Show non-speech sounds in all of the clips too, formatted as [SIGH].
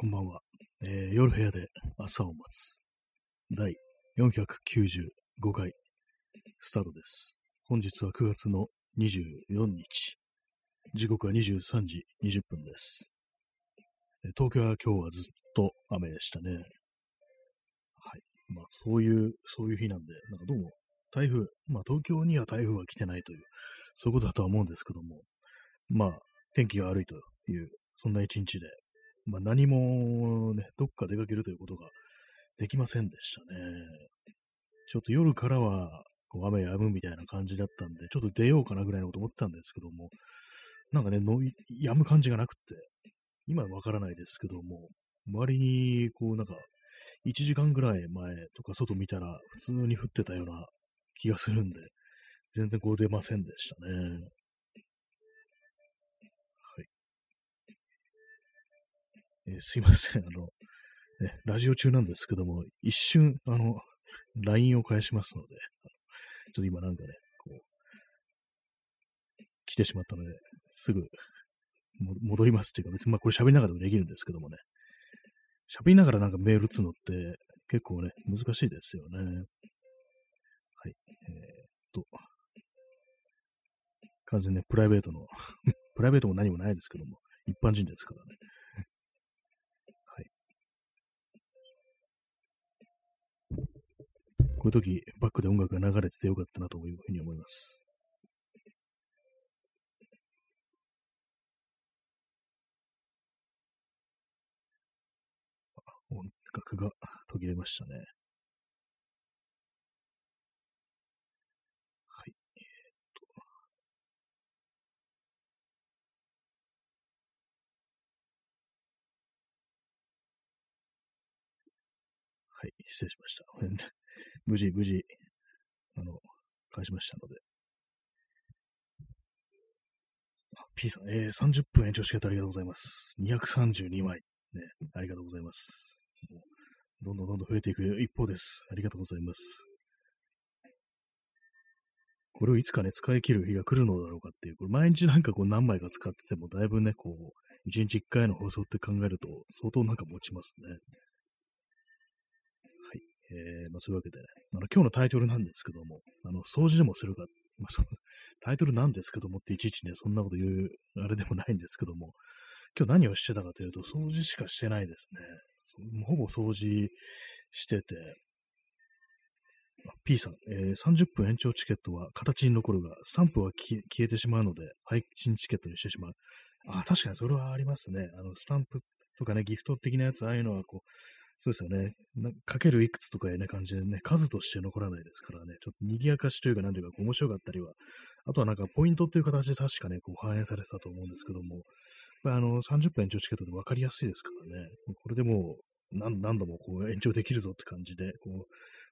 こんばんは。えー夜部屋で朝を待つ。第495回スタートです。本日は9月の24日。時刻は23時20分です。え東京は今日はずっと雨でしたね。はい。まあそういう、そういう日なんで、なんかどうも台風、まあ東京には台風は来てないという、そういうことだとは思うんですけども、まあ天気が悪いという、そんな一日で、まあ、何もね、どっか出かけるということができませんでしたね。ちょっと夜からはこう雨やむみたいな感じだったんで、ちょっと出ようかなぐらいのこと思ってたんですけども、なんかね、の止む感じがなくって、今わからないですけども、周りにこうなんか、1時間ぐらい前とか外見たら普通に降ってたような気がするんで、全然こう出ませんでしたね。えーすいません。あの、ね、ラジオ中なんですけども、一瞬、あの、LINE を返しますので、ちょっと今なんかね、こう、来てしまったので、すぐ戻りますっていうか、別にまあこれ喋りながらでもできるんですけどもね、喋りながらなんかメール打つのって結構ね、難しいですよね。はい。えーっと、完全にね、プライベートの、[LAUGHS] プライベートも何もないですけども、一般人ですからね。こういう時、バックで音楽が流れててよかったなというふうに思います。音楽が途切れましたね。はい。えっと。はい、失礼しました。無事、無事、あの、返しましたので。P さん、えー、30分延長してありがとうございます。232枚、ね、ありがとうございます。どんどんどんどん増えていく一方です。ありがとうございます。これをいつかね、使い切る日が来るのだろうかっていう、これ毎日なんかこう何枚か使ってても、だいぶね、こう、1日1回の放送って考えると、相当なんか持ちますね。えー、まあそういうわけでね、あの、今日のタイトルなんですけども、あの、掃除でもするか、まあ、そう [LAUGHS] タイトルなんですけどもっていちいちね、そんなこと言う、あれでもないんですけども、今日何をしてたかというと、掃除しかしてないですね。もうほぼ掃除してて、P さん、えー30分延長チケットは形に残るが、スタンプは消えてしまうので、配信チケットにしてしまう。あ、確かにそれはありますね。あの、スタンプとかね、ギフト的なやつ、ああいうのはこう、そうですよね。なかけるいくつとかいう、感じでね、数として残らないですからね、ちょっと賑やかしというか、なんていうか、こう面白かったりは、あとはなんか、ポイントっていう形で確かね、こう反映されてたと思うんですけども、やっぱりあの、30分延長チケットで分かりやすいですからね、これでもう、何何度もこう延長できるぞって感じで、こう、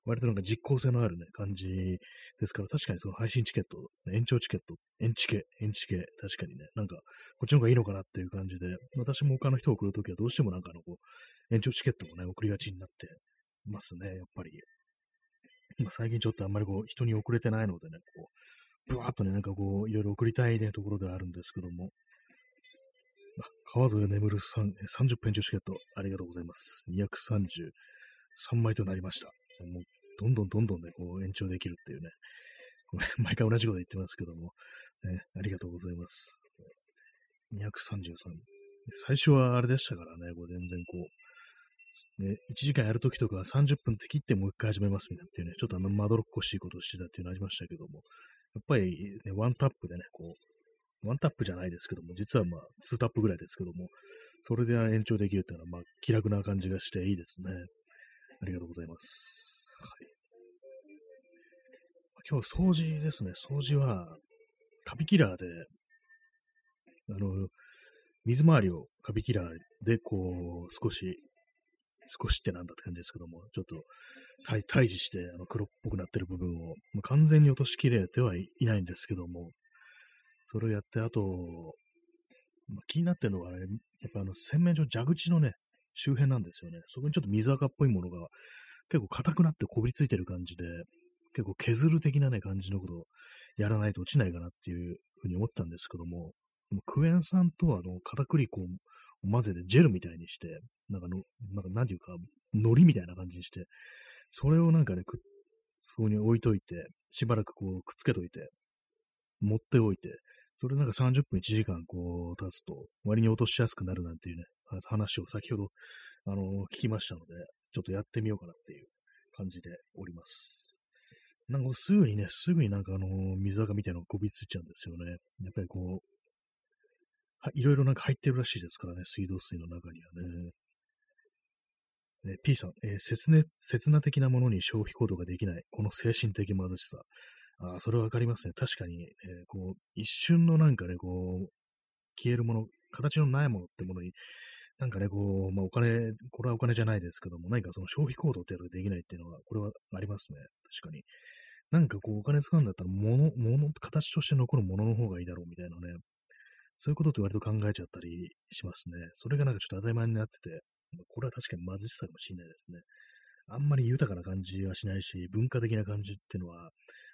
割となんか実効性のあるね、感じですから、確かにその配信チケット、延長チケット、延チケ、延チケ、確かにね、なんか、こっちの方がいいのかなっていう感じで、私も他の人を送るときはどうしてもなんかあの、こう、延長チケットもね、送りがちになってますね、やっぱり。今最近ちょっとあんまりこう、人に送れてないのでね、こう、ぶわーっとね、なんかこう、いろいろ送りたいね、ところではあるんですけども、あ川添眠る30分延長チケット、ありがとうございます。233枚となりました。もう、どんどんどんどんね、こう、延長できるっていうね、こ [LAUGHS] れ毎回同じこと言ってますけども、ね、ありがとうございます。233。最初はあれでしたからね、こう全然こう、ね、1時間やるときとか30分って切ってもう一回始めますみたいなってね、ちょっとあのまどろっこしいことをしてたっていうのありましたけども、やっぱりね、ワンタップでね、こう、ワンタップじゃないですけども、実はまあ、ツータップぐらいですけども、それで延長できるっていうのは、まあ、気楽な感じがしていいですね。ありがとうございます。はい。今日掃除ですね。掃除は、カビキラーで、あの、水回りをカビキラーで、こう、少し、少しってなんだって感じですけども、ちょっと退治して、あの黒っぽくなってる部分を、まあ完全に落としきれてはいないんですけども、それをやって、あと、まあ気になってるのは、ね、やっぱあの洗面所、蛇口のね、周辺なんですよね。そこにちょっと水垢っぽいものが結構硬くなってこびりついてる感じで、結構削る的なね、感じのことをやらないと落ちないかなっていうふうに思ってたんですけども、もクエン酸とあの片栗粉を混ぜてジェルみたいにして、なんかの、なんかなんていうか、海苔みたいな感じにして、それをなんかね、くそこに置いといて、しばらくこうくっつけといて、持っておいて、それなんか30分1時間こう経つと割に落としやすくなるなんていうね、話を先ほど、あの、聞きましたので、ちょっとやってみようかなっていう感じでおります。なんかすぐにね、すぐになんかあの、水垢みたいなのがこびついちゃうんですよね。やっぱりこう、はいろいろなんか入ってるらしいですからね、水道水の中にはね。ね P さん、えー、切ね、切な的なものに消費行動ができない、この精神的貧しさ。あそれはわかりますね。確かに、えー、こう、一瞬のなんかね、こう、消えるもの、形のないものってものに、なんかね、こう、まあ、お金、これはお金じゃないですけども、何かその消費行動ってやつができないっていうのは、これはありますね。確かに。なんかこう、お金使うんだったら、物、物、形として残るものの方がいいだろうみたいなね、そういうことって割と考えちゃったりしますね。それがなんかちょっと当たり前になってて、これは確かに貧しさかもしれないですね。あんまり豊かな感じはしないし、文化的な感じっていうのは、やっ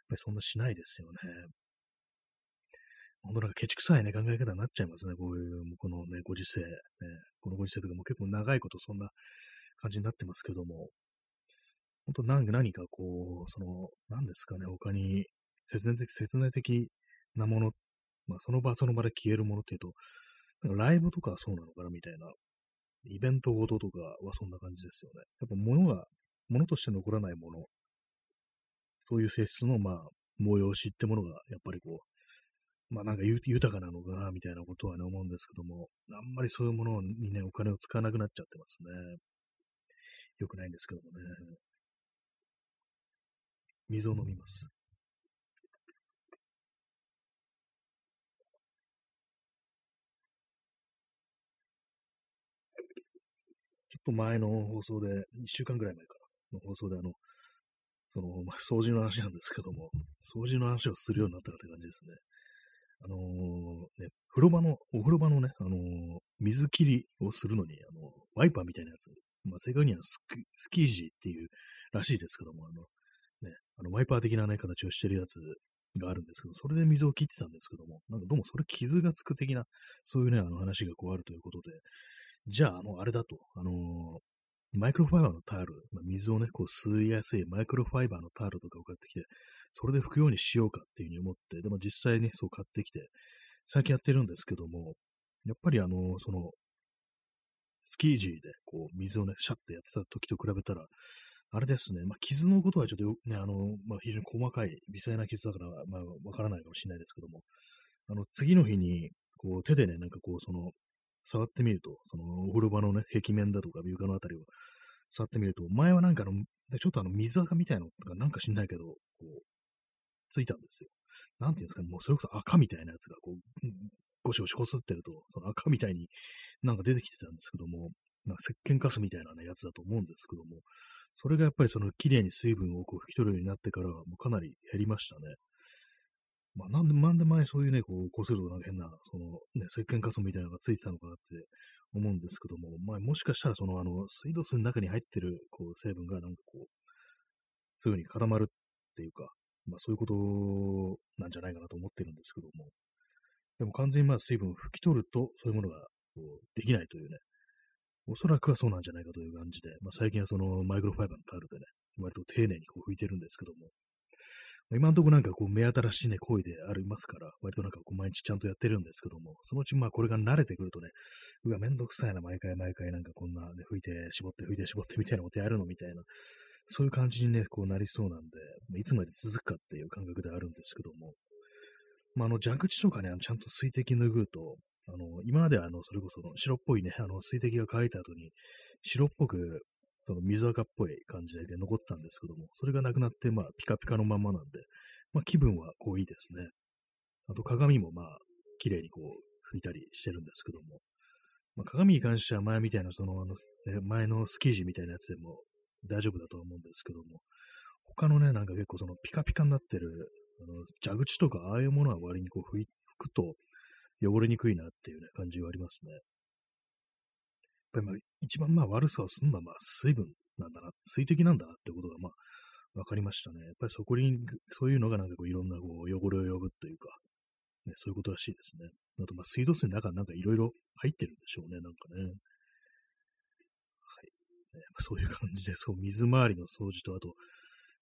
ぱりそんなしないですよね。本当なんかケチくさいね、考え方になっちゃいますね。こういう、このね、ご時世、ね、このご時世とかも結構長いことそんな感じになってますけども、本当何何かこう、その、何ですかね、他に、切断的、切断的なものまあ、その場その場で消えるものっていうと、なんかライブとかはそうなのかなみたいな、イベントごととかはそんな感じですよね。やっぱ物が、物として残らないもの、そういう性質の、まあ、催しってものが、やっぱりこう、まあなんか豊かなのかな、みたいなことはね、思うんですけども、あんまりそういうものにね、お金を使わなくなっちゃってますね。よくないんですけどもね。水を飲みます。ちょっと前の放送で、1週間ぐらい前かな、の放送で、あの、その、まあ、掃除の話なんですけども、掃除の話をするようになったって感じですね。あのー、ね、風呂場の、お風呂場のね、あのー、水切りをするのに、あの、ワイパーみたいなやつ、まあ、正確にはスキージーっていうらしいですけども、あの、ね、あの、ワイパー的なね、形をしてるやつがあるんですけど、それで水を切ってたんですけども、なんかどうもそれ傷がつく的な、そういうね、あの話がこうあるということで、じゃあ、あの、あれだと、あの、マイクロファイバーのタオル、まあ、水をね、こう吸いやすいマイクロファイバーのタオルとかを買ってきて、それで拭くようにしようかっていうふうに思って、でも実際ね、そう買ってきて、最近やってるんですけども、やっぱりあの、その、スキージーで、こう、水をね、シャッてやってた時と比べたら、あれですね、まあ、傷のことはちょっとね、あの、まあ、非常に細かい、微細な傷だから、まあ、わからないかもしれないですけども、あの、次の日に、こう、手でね、なんかこう、その、触ってみると、そのお風呂場のね、壁面だとか床のあたりを触ってみると、前はなんかあの、ちょっとあの水垢みたいなのとかなんか知んないけど、こう、ついたんですよ。なんていうんですかね、もうそれこそ赤みたいなやつがこう、ゴシゴシこすってると、その赤みたいになんか出てきてたんですけども、なんか石鹸カスみたいな、ね、やつだと思うんですけども、それがやっぱりその綺麗に水分をこう拭き取るようになってからもうかなり減りましたね。まあ、なんで、なんで前そういうね、こう、こするとなんか変な、その、ね、石鹸カスみたいなのがついてたのかなって思うんですけども、まあ、もしかしたら、その、あの、水道水の中に入ってる、こう、成分がなんかこう、すぐに固まるっていうか、まあ、そういうことなんじゃないかなと思ってるんですけども、でも完全にまあ、水分を拭き取ると、そういうものが、こう、できないというね、おそらくはそうなんじゃないかという感じで、まあ、最近はそのマイクロファイバーのタオルでね、割と丁寧にこう拭いてるんですけども、今のところなんかこう目新しいね、声でありますから、割となんかこう毎日ちゃんとやってるんですけども、そのうちまあこれが慣れてくるとね、うわ、めんどくさいな、毎回毎回なんかこんなね、拭いて、絞って、拭いて、絞ってみたいなことやるのみたいな、そういう感じにね、こうなりそうなんで、いつまで続くかっていう感覚であるんですけども、まあ、あの蛇口とかね、ちゃんと水滴拭うと、あの、今まではあの、それこそ白っぽいね、あの、水滴が乾いた後に、白っぽくその水垢っぽい感じで残ったんですけども、それがなくなって、まあ、ピカピカのままなんで、まあ、気分はこういいですね。あと鏡もまあ、綺麗にこう、拭いたりしてるんですけども、まあ、鏡に関しては前みたいな、その、あの、前のスキージみたいなやつでも大丈夫だと思うんですけども、他のね、なんか結構そのピカピカになってる、あの、蛇口とかああいうものは割にこう拭くと汚れにくいなっていうね、感じはありますね。ぱりまあ、一番まあ悪さをすんのはまあ水分なんだな、水滴なんだなってことがまあ分かりましたね。やっぱりそこに、そういうのがなんかこういろんなこう汚れを呼ぶというか、ね、そういうことらしいですね。あと、まあ、水道水の中なんかいろいろ入ってるんでしょうね、なんかね。はい。ね、そういう感じで、そう、水回りの掃除と、あと、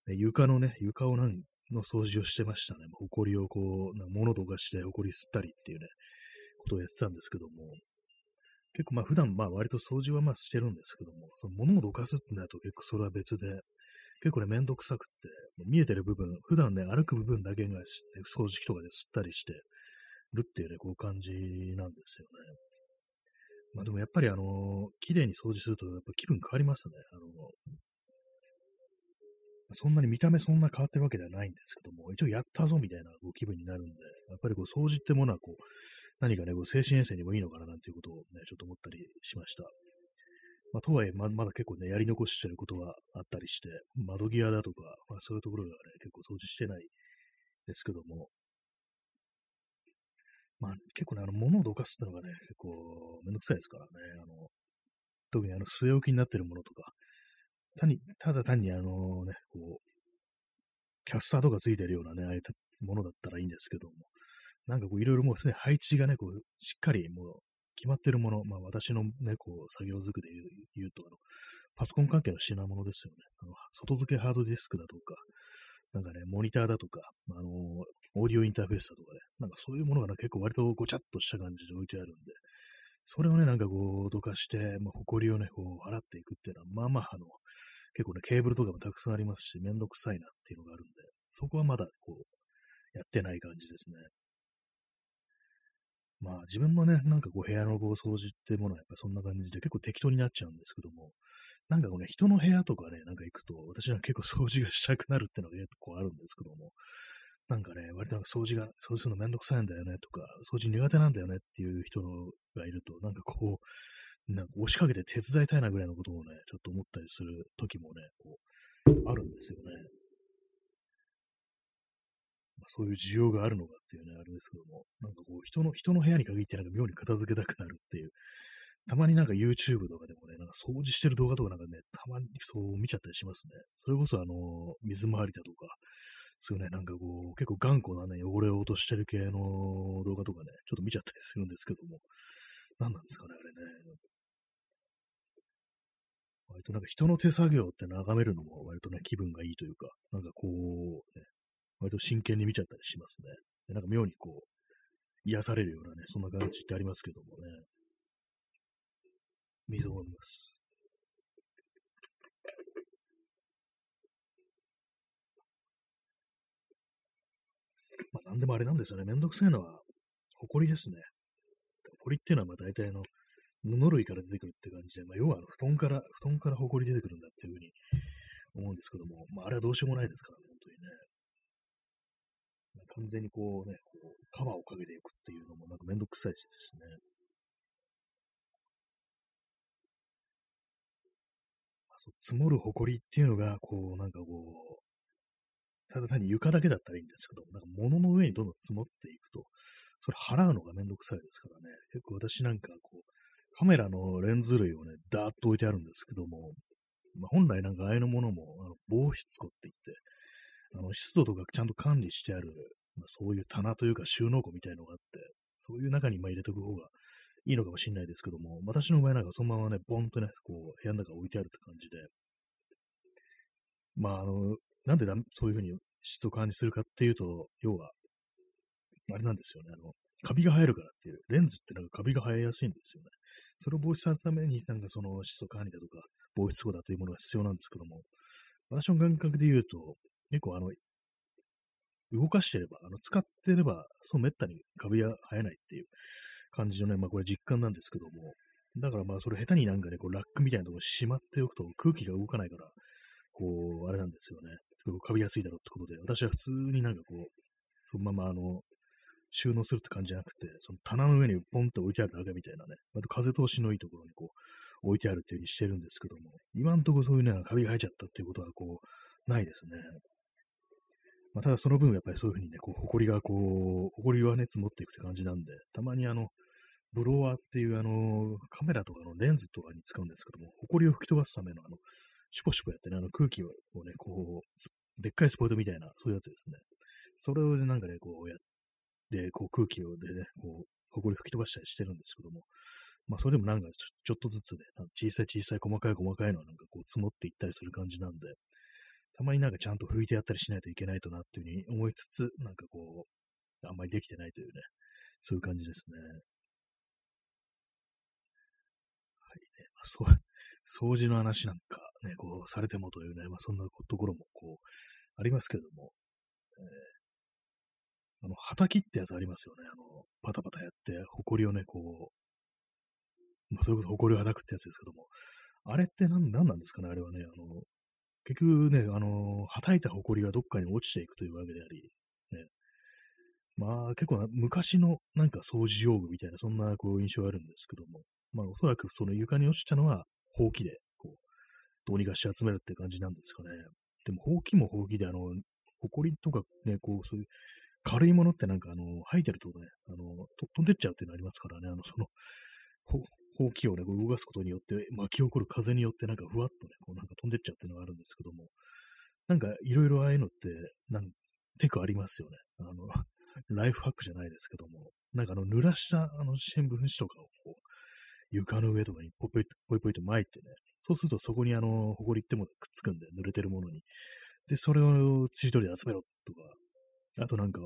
ね、床のね、床をなんの掃除をしてましたね。ほこりをこう、な物とかしてほこり吸ったりっていうね、ことをやってたんですけども、結構まあ普段まあ割と掃除はまあしてるんですけども、その物をどかすってなると結構それは別で、結構ね、めんどくさくって、見えてる部分、普段ね、歩く部分だけが、ね、掃除機とかで吸ったりしてるっていうね、こう感じなんですよね。まあでもやっぱりあの、綺麗に掃除するとやっぱ気分変わりますね。あの、そんなに見た目そんな変わってるわけではないんですけども、一応やったぞみたいなこう気分になるんで、やっぱりこう掃除ってものはこう、何かね、こう精神衛生にもいいのかななんていうことをね、ちょっと思ったりしました。まあ、とはいえ、ままだ結構ね、やり残してることがあったりして、窓際だとか、まあ、そういうところがね、結構掃除してないですけども、まあ、結構ね、あの、物をどかすってのがね、結構めんどくさいですからね、あの、特にあの、据え置きになってるものとか、単に、ただ単にあのね、こう、キャスターとかついてるようなね、ああいうものだったらいいんですけども、なんかこういろいろもうすでに配置がね、こう、しっかりもう決まってるもの、まあ私のね、こう、作業づくで言うと、あの、パソコン関係の品物ですよね。あの、外付けハードディスクだとか、なんかね、モニターだとか、あの、オーディオインターフェースだとかね、なんかそういうものが、ね、結構割とごちゃっとした感じで置いてあるんで、それをね、なんかこう、どかして、まあ、埃をね、こう、払っていくっていうのは、まあまあ、あの、結構ね、ケーブルとかもたくさんありますし、めんどくさいなっていうのがあるんで、そこはまだ、こう、やってない感じですね。まあ自分のね、なんかこう部屋のこう掃除ってものはやっぱそんな感じで結構適当になっちゃうんですけども、なんかこうね、人の部屋とかね、なんか行くと、私は結構掃除がしたくなるっていうのが結構あるんですけども、なんかね、割となんか掃除が、掃除するのめんどくさいんだよねとか、掃除苦手なんだよねっていう人がいると、なんかこう、なんか押しかけて手伝いたいなぐらいのことをね、ちょっと思ったりする時もね、こう、あるんですよね。まあ、そういう需要があるのかっていうね、あれですけども、なんかこう、人の、人の部屋に限ってなんか妙に片付けたくなるっていう、たまになんか YouTube とかでもね、なんか掃除してる動画とかなんかね、たまにそう見ちゃったりしますね。それこそあの、水回りだとか、そういうね、なんかこう、結構頑固なね、汚れを落としてる系の動画とかね、ちょっと見ちゃったりするんですけども、何なんですかね、あれね。割となんか人の手作業って眺めるのも割とね、気分がいいというか、なんかこう、ね、割と真剣に見ちゃったりしますね。でなんか妙にこう、癒されるようなね、そんな感じってありますけどもね。水を飲みます。まあ、なんでもあれなんですよね。めんどくさいのは、埃ですね。埃っていうのは、まあ大体の布類から出てくるって感じで、まあ、要は布団から、布団から埃出てくるんだっていうふうに思うんですけども、まあ、あれはどうしようもないですから、完全にこうね、こうカバーをかけていくっていうのもなんかめんどくさいですね。まあ、そう積もる埃っていうのが、こう、なんかこう、ただ単に床だけだったらいいんですけど、なんか物の上にどんどん積もっていくと、それ払うのがめんどくさいですからね。結構私なんかこう、カメラのレンズ類をね、ダーッと置いてあるんですけども、まあ、本来なんかああいうものも、あの防湿庫って言って、あの湿度とかちゃんと管理してある、まあ、そういう棚というか収納庫みたいのがあって、そういう中にま入れておく方がいいのかもしれないですけども、私の場合なんかそのままね、ボンとね、こう、部屋の中置いてあるって感じで、まあ、あの、なんでだそういうふうに湿度管理するかっていうと、要は、あれなんですよね、あの、カビが生えるからっていう、レンズってなんかカビが生えやすいんですよね。それを防止するために、なんかその湿度管理だとか、防湿庫だというものが必要なんですけども、私の感覚で言うと、結構あの、動かしてれば、あの、使ってれば、そうめったにカビは生えないっていう感じのね、まあこれ実感なんですけども、だからまあそれ下手になんかね、こうラックみたいなところにしまっておくと空気が動かないから、こう、あれなんですよね。カビやすいだろうってことで、私は普通になんかこう、そのままあの、収納するって感じじゃなくて、その棚の上にポンと置いてあるだけみたいなね、また風通しのいいところにこう、置いてあるっていう風にしてるんですけども、今んとこそういうね、カビが生えちゃったっていうことはこう、ないですね。まあ、ただその分やっぱりそういうふうにね、こう、埃がこう、埃はね、積もっていくって感じなんで、たまにあの、ブロワーっていうあの、カメラとかのレンズとかに使うんですけども、埃を吹き飛ばすためのあの、シュポシュポやってね、あの空気をね、こう、でっかいスポイトみたいな、そういうやつですね。それをね、なんかね、こうやっで、こう空気をでね、こう、埃吹き飛ばしたりしてるんですけども、まあそれでもなんかちょっとずつね、小さい小さい細かい細かいのはなんかこう積もっていったりする感じなんで、たまになんかちゃんと拭いてやったりしないといけないとなっていうふうに思いつつ、なんかこう、あんまりできてないというね、そういう感じですね。はいね、まあ、そう、[LAUGHS] 掃除の話なんかね、こう、されてもというね、まあそんなところもこう、ありますけれども、えー、あの、畑ってやつありますよね。あの、パタパタやって、埃をね、こう、まあ、それこそ埃をはたくってやつですけども、あれって何なんなんですかね、あれはね、あの、結局ね、あの、はたいた埃がどっかに落ちていくというわけであり、ね、まあ結構昔のなんか掃除用具みたいな、そんなこう印象があるんですけども、まあおそらくその床に落ちたのは、ほうきで、こう、どうにかし集めるって感じなんですかね。でも、ほうきもほうきで、あの、ほこりとかね、こう、そういう軽いものってなんか、あの、吐いてるとね、あの、飛んでっちゃうっていうのありますからね、あの、その、ほうきをね、こう動かすことによって、巻き起こる風によって、なんかふわっとね、こうなんか飛んでっちゃうっていうのがあるんですけども、なんかいろいろああいうのって、なんテクありますよね。あの、[LAUGHS] ライフハックじゃないですけども、なんかあの、濡らしたあの新聞紙とかをこう、床の上とかにポイポイポイポイと巻いてね、そうするとそこにあの、ほこりってもくっつくんで、濡れてるものに。で、それをちりとりで集めろとか、あとなんか、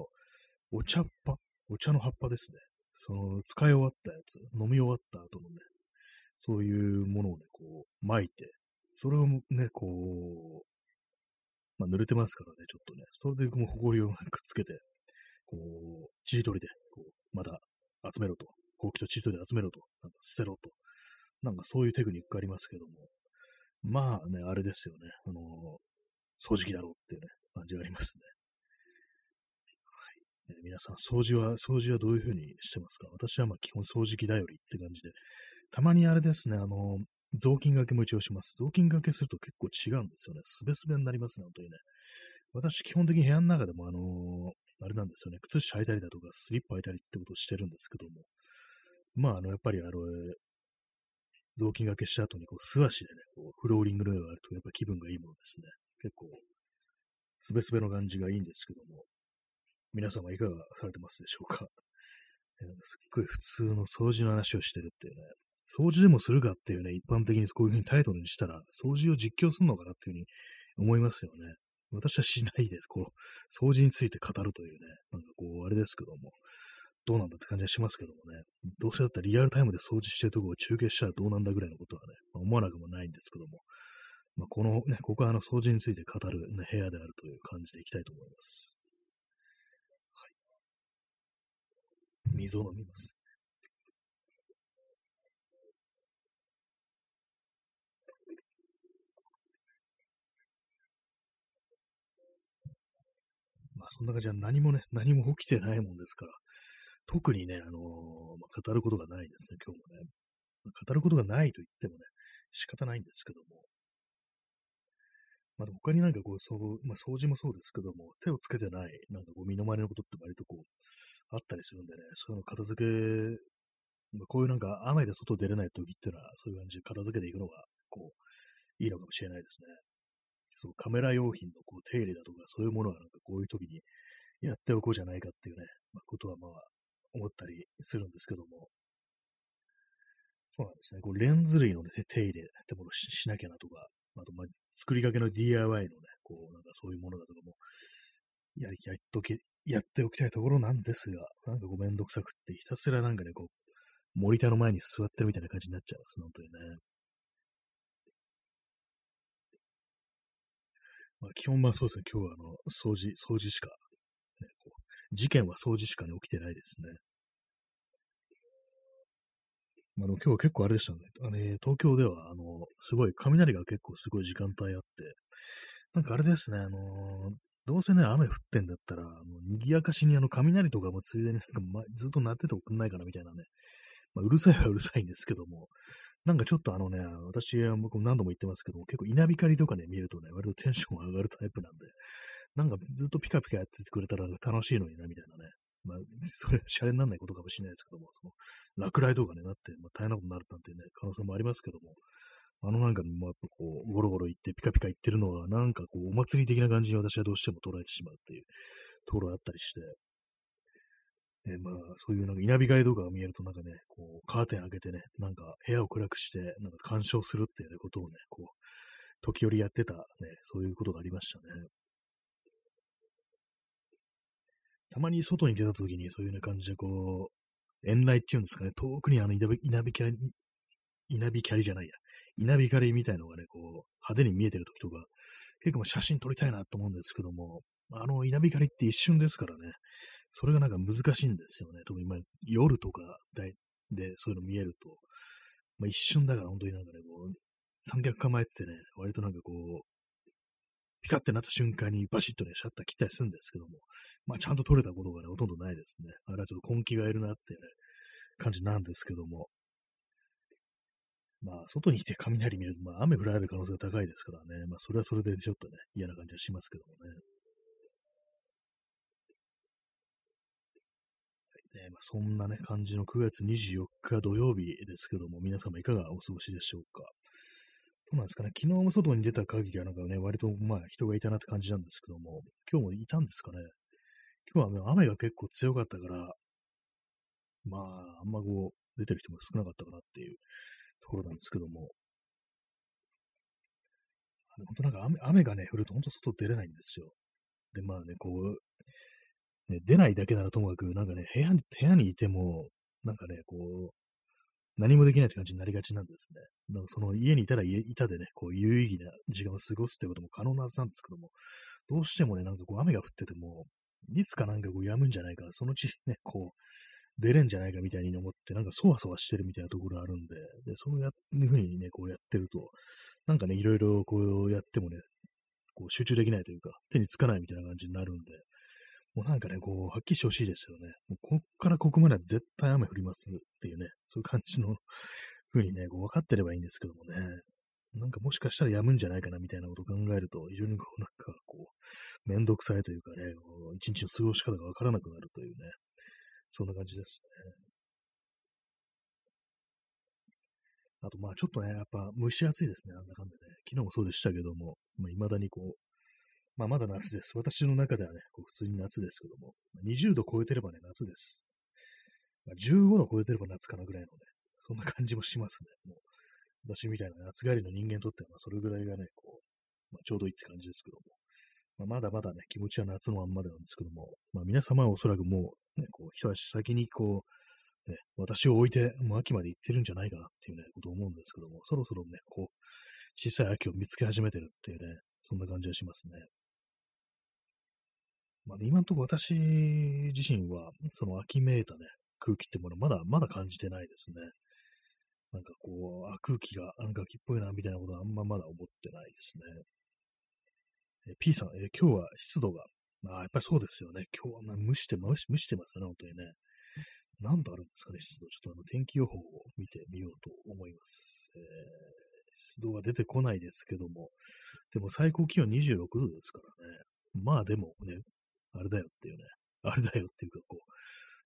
お茶っ葉？お茶の葉っぱですね。その、使い終わったやつ、飲み終わった後のね、そういうものをね、こう、巻いて、それをね、こう、まあ、濡れてますからね、ちょっとね、それでもう、ほこりをくっつけて、こう、ちりとりで、こう、また集めろと。ほうきとちりとりで集めろと。なんか捨てろと。なんかそういうテクニックがありますけども。まあね、あれですよね。あの掃除機だろうっていうね、感じがありますね。はい。ね、皆さん、掃除は、掃除はどういうふうにしてますか？私はまあ基本掃除機頼りって感じで、たまにあれですね、あの、雑巾掛けも一応します。雑巾掛けすると結構違うんですよね。すべすべになりますね、本当にね。私、基本的に部屋の中でも、あの、あれなんですよね、靴下履いたりだとか、スリッパ履いたりってことをしてるんですけども、まあ、あの、やっぱり、あの、雑巾掛けした後に、こう、素足でね、こう、フローリングの上があると、やっぱ気分がいいものですね。結構、すべすべの感じがいいんですけども、皆様いかがされてますでしょうか？[LAUGHS] すっごい普通の掃除の話をしてるっていうね、掃除でもするかっていうね、一般的にこういうふうにタイトルにしたら、掃除を実況するのかなっていうふうに思いますよね。私はしないです。こう、掃除について語るというね、なんかこう、あれですけども、どうなんだって感じはしますけどもね、どうせだったらリアルタイムで掃除してるところを中継したらどうなんだぐらいのことはね、まあ、思わなくもないんですけども、まあ、このね、ここはあの掃除について語る、ね、部屋であるという感じでいきたいと思います。はい。水を飲みます。まあ、そんな感じは何もね、何も起きてないもんですから、特にね、あのー、まあ、語ることがないですね、今日もね。まあ、語ることがないと言ってもね、仕方ないんですけども。まあ、他になんかこう、そう、まあ、掃除もそうですけども、手をつけてない、なんかこう、身の回りのことって割とこう、あったりするんでね、そういうの片付け、まあ、こういうなんか雨で外出れない時っていうのは、そういう感じで片付けていくのが、こう、いいのかもしれないですね。そう、カメラ用品のこう手入れだとか、そういうものはなんかこういう時にやっておこうじゃないかっていうね、まあ、ことはまあ、思ったりするんですけども。そうなんですね。こうレンズ類の、ね、手入れってものししなきゃなとか、あと、まあ、作りかけの DIY のね、こう、なんかそういうものだとかも、や、やっとけ、やっておきたいところなんですが、なんかこうめんどくさくって、ひたすらなんかね、こう、モニターの前に座ってるみたいな感じになっちゃいます、本当にね。まあ、基本まあそうですね、今日はあの、掃除、掃除しか、ね、こう事件は掃除しかね、起きてないですね。まあの、今日は結構あれでしたね。あの、東京では、あの、すごい、雷が結構すごい時間帯あって、なんかあれですね、あの、どうせね、雨降ってんだったら、あの、賑やかしにあの、雷とかもついでになんか、ま、ずっと鳴ってておくんないかなみたいなね。まあ、うるさいはうるさいんですけども、なんかちょっとあのね、私は何度も言ってますけども、結構稲光とかね、見るとね、割とテンション上がるタイプなんで、なんかずっとピカピカやっててくれたら楽しいのにな、みたいなね。まあ、それ、シャレにならないことかもしれないですけども、その、落雷とかね、なって、まあ、大変なことになるなんてね、可能性もありますけども、あのなんか、まあ、こう、ゴロゴロ行ってピカピカ行ってるのは、なんかこう、お祭り的な感じに私はどうしても捉えてしまうっていうところがあったりして、ね、まあ、そういうなんか稲光とかが見えるとなんかね、こう、カーテン開けてね、なんか部屋を暗くして、なんか干渉するっていう、ことをね、こう、時折やってたね、そういうことがありましたね。たまに外に出た時にそういうような感じでこう、遠雷っていうんですかね、遠くにあの稲光、稲光じゃないや、稲光みたいのがね、こう、派手に見えてる時とか、結構写真撮りたいなと思うんですけども、あの稲光って一瞬ですからね、それがなんか難しいんですよね。特にまあ夜とかでそういうの見えると、まあ、一瞬だから本当になんかね、こう、三脚構えててね、割となんかこう、ピカってなった瞬間にバシッとね、シャッター切ったりするんですけども、まあちゃんと撮れたことがね、ほとんどないですね。あれはちょっと根気がいるなってね、感じなんですけども、まあ、外にいて雷見ると、まあ、雨降られる可能性が高いですからね。まあ、それはそれでちょっとね、嫌な感じはしますけどもね。はいねまあ、そんなね、感じの9月24日土曜日ですけども、皆様いかがお過ごしでしょうか。どうなんですかね、昨日も外に出た限りはなんかね、割とまあ人がいたなって感じなんですけども、今日もいたんですかね。今日は、ね、雨が結構強かったから、まあ、あんまこう、出てる人も少なかったかなっていうところなんですけども、本当なんか雨雨がね、降ると本当外出れないんですよ。で、まあね、こう、ね、出ないだけならともかく、なんかね、部屋に、部屋にいても、なんかね、こう、何もできないって感じになりがちなんですね。なんかその家にいたら家、いたでね、こう有意義な時間を過ごすってことも可能なはずなんですけども、どうしてもね、なんかこう雨が降ってても、いつかなんかこう止むんじゃないか、そのうちね、こう、出れんじゃないかみたいに思って、なんかそわそわしてるみたいなところあるんで、で、そういうふうにね、こうやってると、なんかね、いろいろこうやってもね、こう集中できないというか、手につかないみたいな感じになるんで、もうなんかね、こう、はっきりしてほしいですよね。もうこっからここまでは絶対雨降りますっていうね、そういう感じのふうにね、こう分かってればいいんですけどもね、なんかもしかしたら止むんじゃないかなみたいなことを考えると、非常にこう、なんかこう、めんどくさいというかね、一日の過ごし方がわからなくなるというね、そんな感じですね。あと、まあちょっとね、やっぱ蒸し暑いですね、なんだかんだね。昨日もそうでしたけども、まあ未だにこう、まあまだ夏です。私の中ではね、こう普通に夏ですけども、20度超えてればね、夏です。まあ、15度超えてれば夏かなぐらいのね、そんな感じもしますね。もう私みたいな暑がりの人間にとっては、それぐらいがね、こう、まあ、ちょうどいいって感じですけども。まあ、まだまだね、気持ちは夏のまんまでなんですけども、まあ、皆様はおそらくもう、ね、こう、一足先にこう、ね、私を置いて、もう秋まで行ってるんじゃないかなっていうね、ことを思うんですけども、そろそろね、こう、小さい秋を見つけ始めてるっていうね、そんな感じがしますね。まあ、今のところ私自身は、その秋めいたね、空気ってものまだ、まだ感じてないですね。なんかこう、あ空気が、なんか秋っぽいな、みたいなことはあんままだ思ってないですね。え P さん、え今日は湿度が、あやっぱりそうですよね。今日は、ま蒸して蒸し、蒸してますよね、本当にね。何度あるんですかね、湿度。ちょっとあの天気予報を見てみようと思います。えー、湿度は出てこないですけども、でも最高気温26度ですからね。まあでもね、あれだよっていうね、あれだよっていうかこ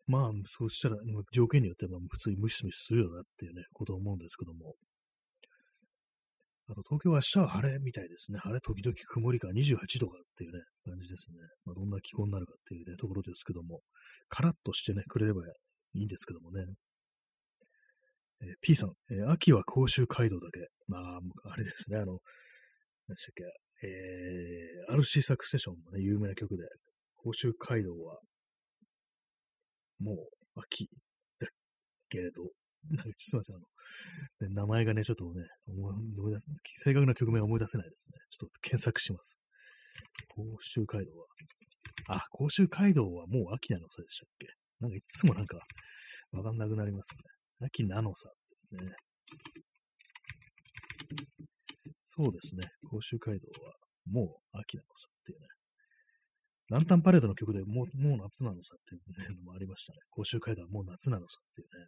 う、まあそうしたら条件によっては普通にムシムシするよなっていうね、ことを思うんですけども、あと東京は明日は晴れみたいですね。晴れ時々曇りか28度かっていうね、感じですね。まあ、どんな気候になるかっていうね、ところですけども、カラッとしてね、くれればいいんですけどもね。えー、P さん、えー、秋は甲州街道だけ。まあ、あれですね、あの、何でしたっけ、えー、RC サクセションのね、有名な曲で、甲州街道は、もう秋だけれど、[LAUGHS] すみません、あの、ね、名前がね、ちょっとね、思い出す、正確な曲名は思い出せないですね。ちょっと検索します。甲州街道は、あ、甲州街道はもう秋なのさでしたっけ？なんかいつもなんか、わかんなくなりますね。秋なのさですね。そうですね。甲州街道はもう秋なのさっていうね。ランタンパレードの曲でもうもう夏なのさっていうのもありましたね。甲州街道はもう夏なのさっていうね。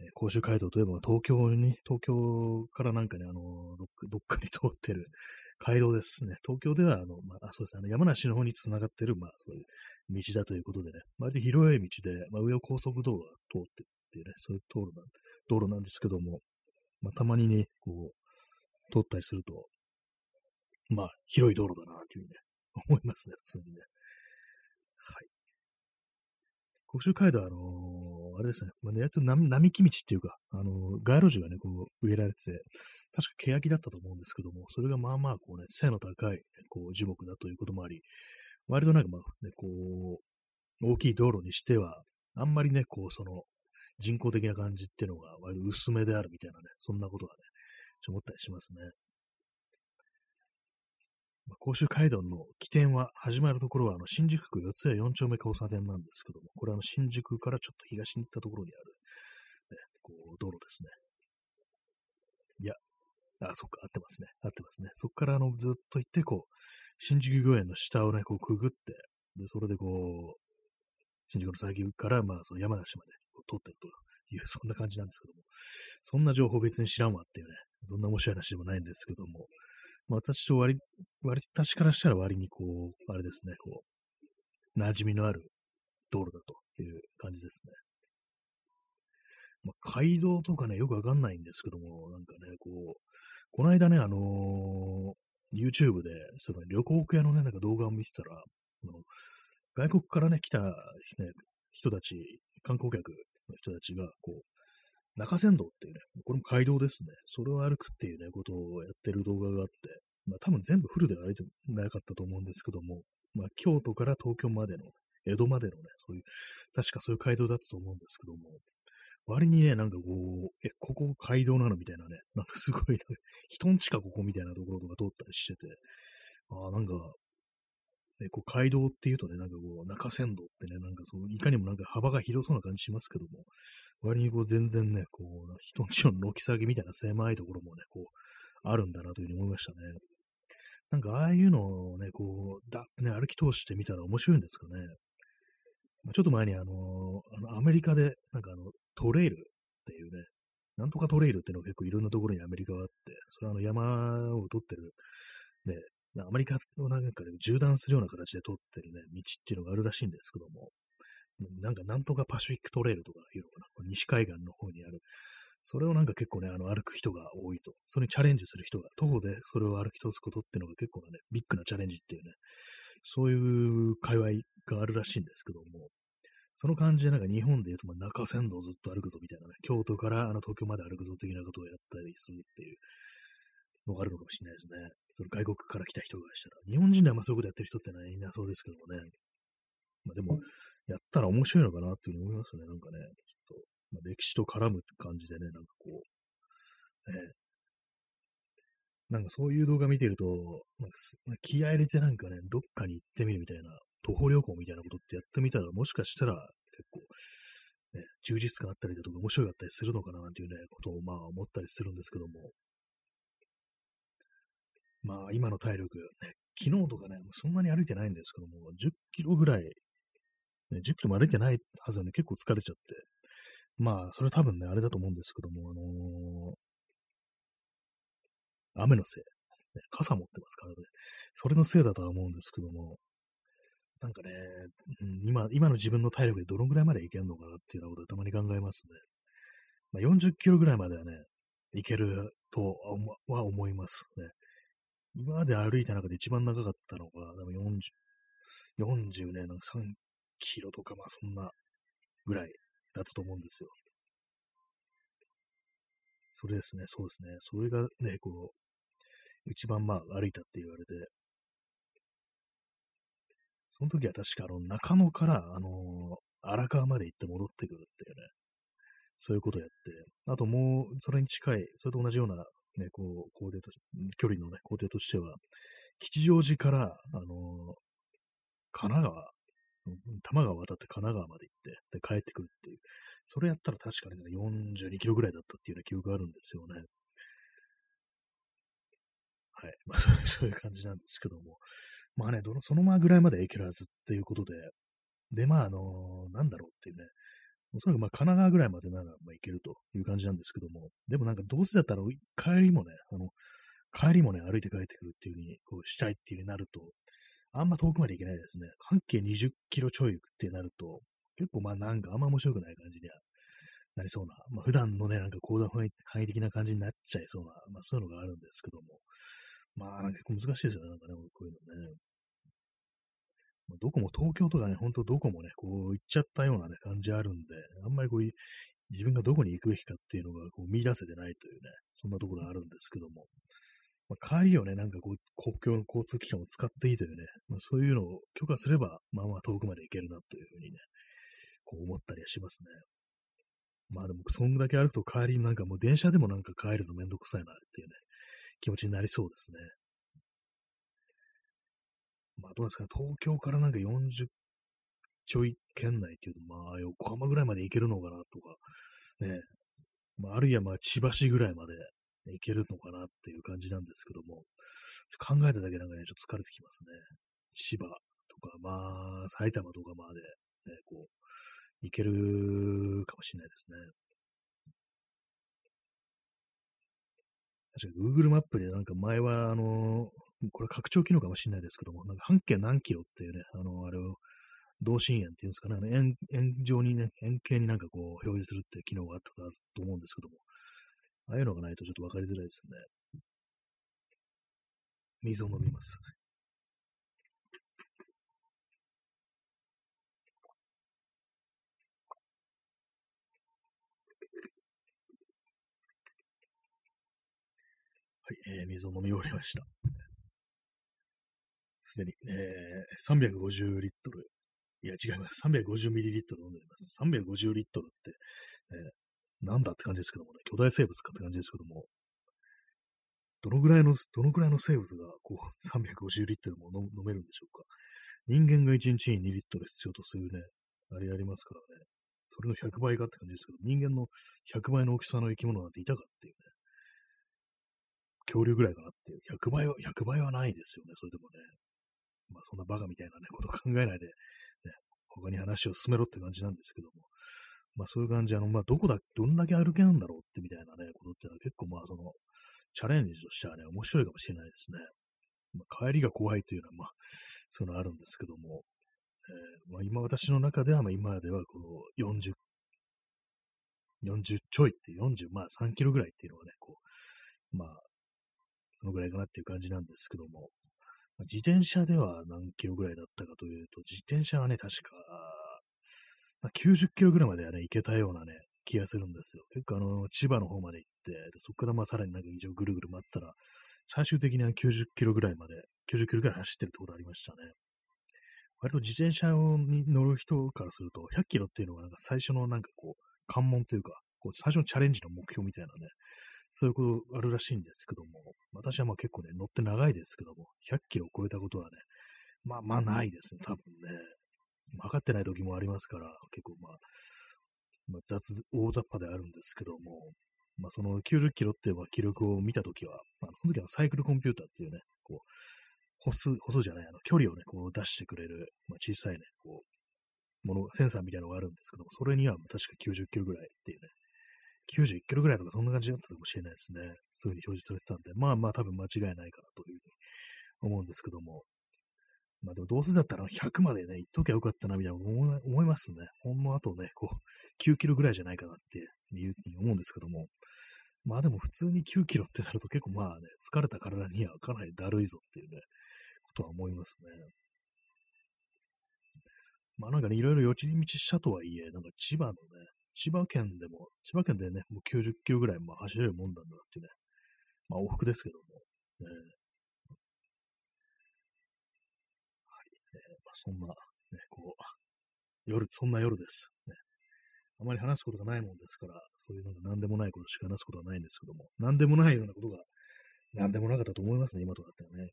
えー、甲州街道といえば東京に、東京からなんかね、あのどっ、どっかに通ってる [LAUGHS] 街道ですね。東京では、あの、まあ、そうですね、あの山梨の方に繋がってる、まあ、そういう道だということでね、割と広い道で、まあ、上を高速道路が通ってっていうね、そういう道路なん道路なんですけども、まあ、たまにね、こう、通ったりすると、まあ、広い道路だな、というふうにね、思いますね、普通にね。はい。甲州街道は、あのーあれですね、まあ、やっと並木道っていうか、あのー街路樹がね、こう、植えられてて、確か欅だったと思うんですけども、それがまあまあ、こうね、背の高い、こう、樹木だということもあり、割となんかまあ、ね、こう、大きい道路にしては、あんまりね、こう、その、人工的な感じっていうのが割と薄めであるみたいなね、そんなことがね、ちょっと思ったりしますね。まあ、甲州街道の起点は、始まるところは、あの、新宿区四谷四丁目交差点なんですけども、これはあの、新宿からちょっと東に行ったところにある、ね、こう、道路ですね。いや、あ、そっか、合ってますね。合ってますね。そこからあの、ずっと行って、こう、新宿御苑の下をね、こう、くぐって、で、それでこう、新宿の先から、まあ、その山梨まで通ってるという、そんな感じなんですけども、そんな情報別に知らんわっていうね、そんな面白い話でもないんですけども、私と割、割、私からしたら割にこう、あれですね、こう、馴染みのある道路だという感じですね。まあ、街道とかね、よくわかんないんですけども、なんかね、こう、この間ね、あのー YouTube で、その旅行系のね、なんか動画を見てたら、あの外国からね、来た、ね、人たち、観光客の人たちが、こう、中山道っていうね、これも街道ですね。それを歩くっていうね、ことをやってる動画があって、まあ多分全部フルで歩いてなかったと思うんですけども、まあ京都から東京までの、江戸までのね、そういう、確かそういう街道だったと思うんですけども、割にね、なんかこう、え、ここ街道なのみたいなね、なんかすごい、人んちかここみたいなところとか通ったりしてて、ああ、なんか、ね、こう街道っていうとね、なんかこう、中山道ってね、なんかその、いかにもなんか幅が広そうな感じしますけども、割にこう全然ね、こう、人んちの軒先みたいな狭いところもね、こう、あるんだなというふうに思いましたね。なんかああいうのをね、こう、だね、歩き通してみたら面白いんですかね。まあちょっと前にあの、あのアメリカで、なんかあの、トレイルっていうね、なんとかトレイルっていうのが結構いろんなところにアメリカがあって、それはあの山を取ってる、ね、アメリカのなんかで縦断するような形で通ってるね、道っていうのがあるらしいんですけども、なんかなんとかパシフィックトレイルとかいうのかな、西海岸の方にある。それをなんか結構ね、あの歩く人が多いと。それにチャレンジする人が、徒歩でそれを歩き通すことっていうのが結構なね、ビッグなチャレンジっていうね、そういう界隈があるらしいんですけども、その感じでなんか日本で言うと、まあ、中山道ずっと歩くぞみたいなね、京都からあの東京まで歩くぞ的なことをやったりするっていうのがあるのかもしれないですね。その外国から来た人がしたら。日本人であんまそういうことやってる人ってのはいなそうですけどもね。まあでも、やったら面白いのかなっていうふうに思いますね。なんかね、ちょっと、まあ、歴史と絡む感じでね、なんかこう、ね、なんかそういう動画見てると、なんかす気合入れてなんかね、どっかに行ってみるみたいな、徒歩旅行みたいなことってやってみたら、もしかしたら結構、ね、充実感あったりだとか面白かったりするのかななんていうね、ことをまあ思ったりするんですけども、まあ今の体力、ね、昨日とかね、そんなに歩いてないんですけども、10キロぐらい、ね、10キロも歩いてないはずなのに結構疲れちゃって、まあそれ多分ね、あれだと思うんですけども、あのー雨のせい、ね、傘持ってますからね、それのせいだとは思うんですけども、なんかね、うん、今、今の自分の体力でどのぐらいまでいけるのかなっていうようなことをたまに考えますね。まあ、40キロぐらいまではね、いけるとは思いますね。今まで歩いた中で一番長かったのが、でも40、40ね、なんか3キロとか、まあそんなぐらいだったと思うんですよ。それですね、そうですね。それがね、こう、一番まあ歩いたって言われて、その時は確かあの中野から、あの荒川まで行って戻ってくるっていうね、そういうことをやって、あともうそれに近い、それと同じようなね、こう、工程と距離のね、工程としては、吉祥寺から、あの神奈川、多摩川渡って神奈川まで行って、で、帰ってくるっていう。それやったら確かにね、42キロぐらいだったっていうような記憶があるんですよね。はい。まあ、そういう感じなんですけども。まあね、どの、そのままぐらいまで行けるはずっていうことで、で、まあ、あのなんだろうっていうね、おそらくまあ神奈川ぐらいまでならまあ行けるという感じなんですけども、でもなんかどうせだったら帰りもね、あの、帰りもね、歩いて帰ってくるっていう風にこうしたいっていう風になると、あんま遠くまで行けないですね。半径20キロちょいってなると、結構まあなんかあんま面白くない感じにはなりそうな、まあ普段のね、なんか行動範囲的な感じになっちゃいそうな、まあそういうのがあるんですけども、まあなんか結構難しいですよね、なんかね、こういうのね。どこも東京とかね、ほんとどこもね、こう行っちゃったようなね、感じあるんで、あんまりこう自分がどこに行くべきかっていうのがこう見出せてないというね、そんなところあるんですけども、まあ、帰りをね、なんかこう、公共の交通機関を使っていいというね、まあ、そういうのを許可すれば、まあまあ遠くまで行けるなというふうにね、こう思ったりはしますね。まあでも、そんだけ歩くと帰りなんかもう電車でもなんか帰るのめんどくさいなっていうね、気持ちになりそうですね。まあどうですかね、東京からなんか40ちょい圏内っていうと、まあ横浜ぐらいまで行けるのかなとか、ね、まああるいはまあ千葉市ぐらいまで行けるのかなっていう感じなんですけども、考えただけなんかね、ちょっと疲れてきますね。千葉とか、まあ、埼玉とかまで、ね、こう、行けるかもしれないですね。確かに Google マップでなんか前は、あの、これ拡張機能かもしれないですけども、なんか半径何キロっていうね、あの、あれを、同心円っていうんですかね、円円状にね、円形になんかこう表示するっていう機能があったと思うんですけども、ああいうのがないとちょっとわかりづらいですね。水を飲みます。はい、えー、水を飲み終わりました。すでに、えー、350リットル。いや、違います。350ミリリットル飲んでます。350リットルって、えー、なんだって感じですけどもね、巨大生物かって感じですけども、どのぐらいの、どのぐらいの生物が、こう、[LAUGHS] 350リットルも飲めるんでしょうか。人間が1日に2リットル必要とするね、あれありますからね。それの100倍かって感じですけど、人間の100倍の大きさの生き物なんていたかっていうね。恐竜ぐらいかなっていう。100倍は、100倍はないですよね、それでもね。まあそんなバカみたいなね、こと考えないで、ね、他に話を進めろって感じなんですけども。まあそういう感じ、あの、まあどこだ、どんだけ歩けるんだろうってみたいなね、ことっていうのは結構まあその、チャレンジとしてはね、面白いかもしれないですね。まあ、帰りが怖いというのは、まあ、そういうのあるんですけども、えー、まあ、今私の中では、まあ、今ではこの40、40ちょいって40、まあ3キロぐらいっていうのがね、こう、まあ、そのぐらいかなっていう感じなんですけども、自転車では何キロぐらいだったかというと、自転車はね、確か、まあ、90キロぐらいまではね、行けたようなね、気がするんですよ。結構あの、千葉の方まで行って、そこからまあさらになんか以上ぐるぐる回ったら、最終的には90キロぐらいまで、90キロぐらい走ってるってことありましたね。割と自転車に乗る人からすると、100キロっていうのがなんか最初のなんかこう、関門というか、こう最初のチャレンジの目標みたいなね、そういうことあるらしいんですけども、私はまあ結構ね、乗って長いですけども、100キロを超えたことはね、まあまあないですね、多分ね。分かってない時もありますから、結構まあ、まあ、雑、大雑把であるんですけども、まあ、その90キロっていう記録を見たときは、まあ、その時はサイクルコンピューターっていうね、こう、歩数、歩数じゃない、あの、距離をね、こう出してくれる、まあ、小さいね、こう、もの、センサーみたいなのがあるんですけども、それには確か90キロぐらいっていうね、91キロぐらいとかそんな感じだったかもしれないですね。そういうふうに表示されてたんで、まあまあ多分間違いないかなというふうに思うんですけども、まあでもどうせだったら100までね、行っときゃよかったな、みたいな思いますね。ほんのあとね、こう、9キロぐらいじゃないかなっていうふうに思うんですけども。まあでも普通に9キロってなると結構まあね、疲れた体にはかなりだるいぞっていうね、ことは思いますね。まあなんかね、いろいろ寄り道したとはいえ、なんか千葉のね、千葉県でも、千葉県でね、もう90キロぐらいまあ走れるもんなんだなってね、まあ往復ですけども、ね、そんな、ね、こう、夜、そんな夜です。ね。あまり話すことがないもんですから、そういうのが何でもないことしか話すことはないんですけども、何でもないようなことが何でもなかったと思いますね、今となってはね。はい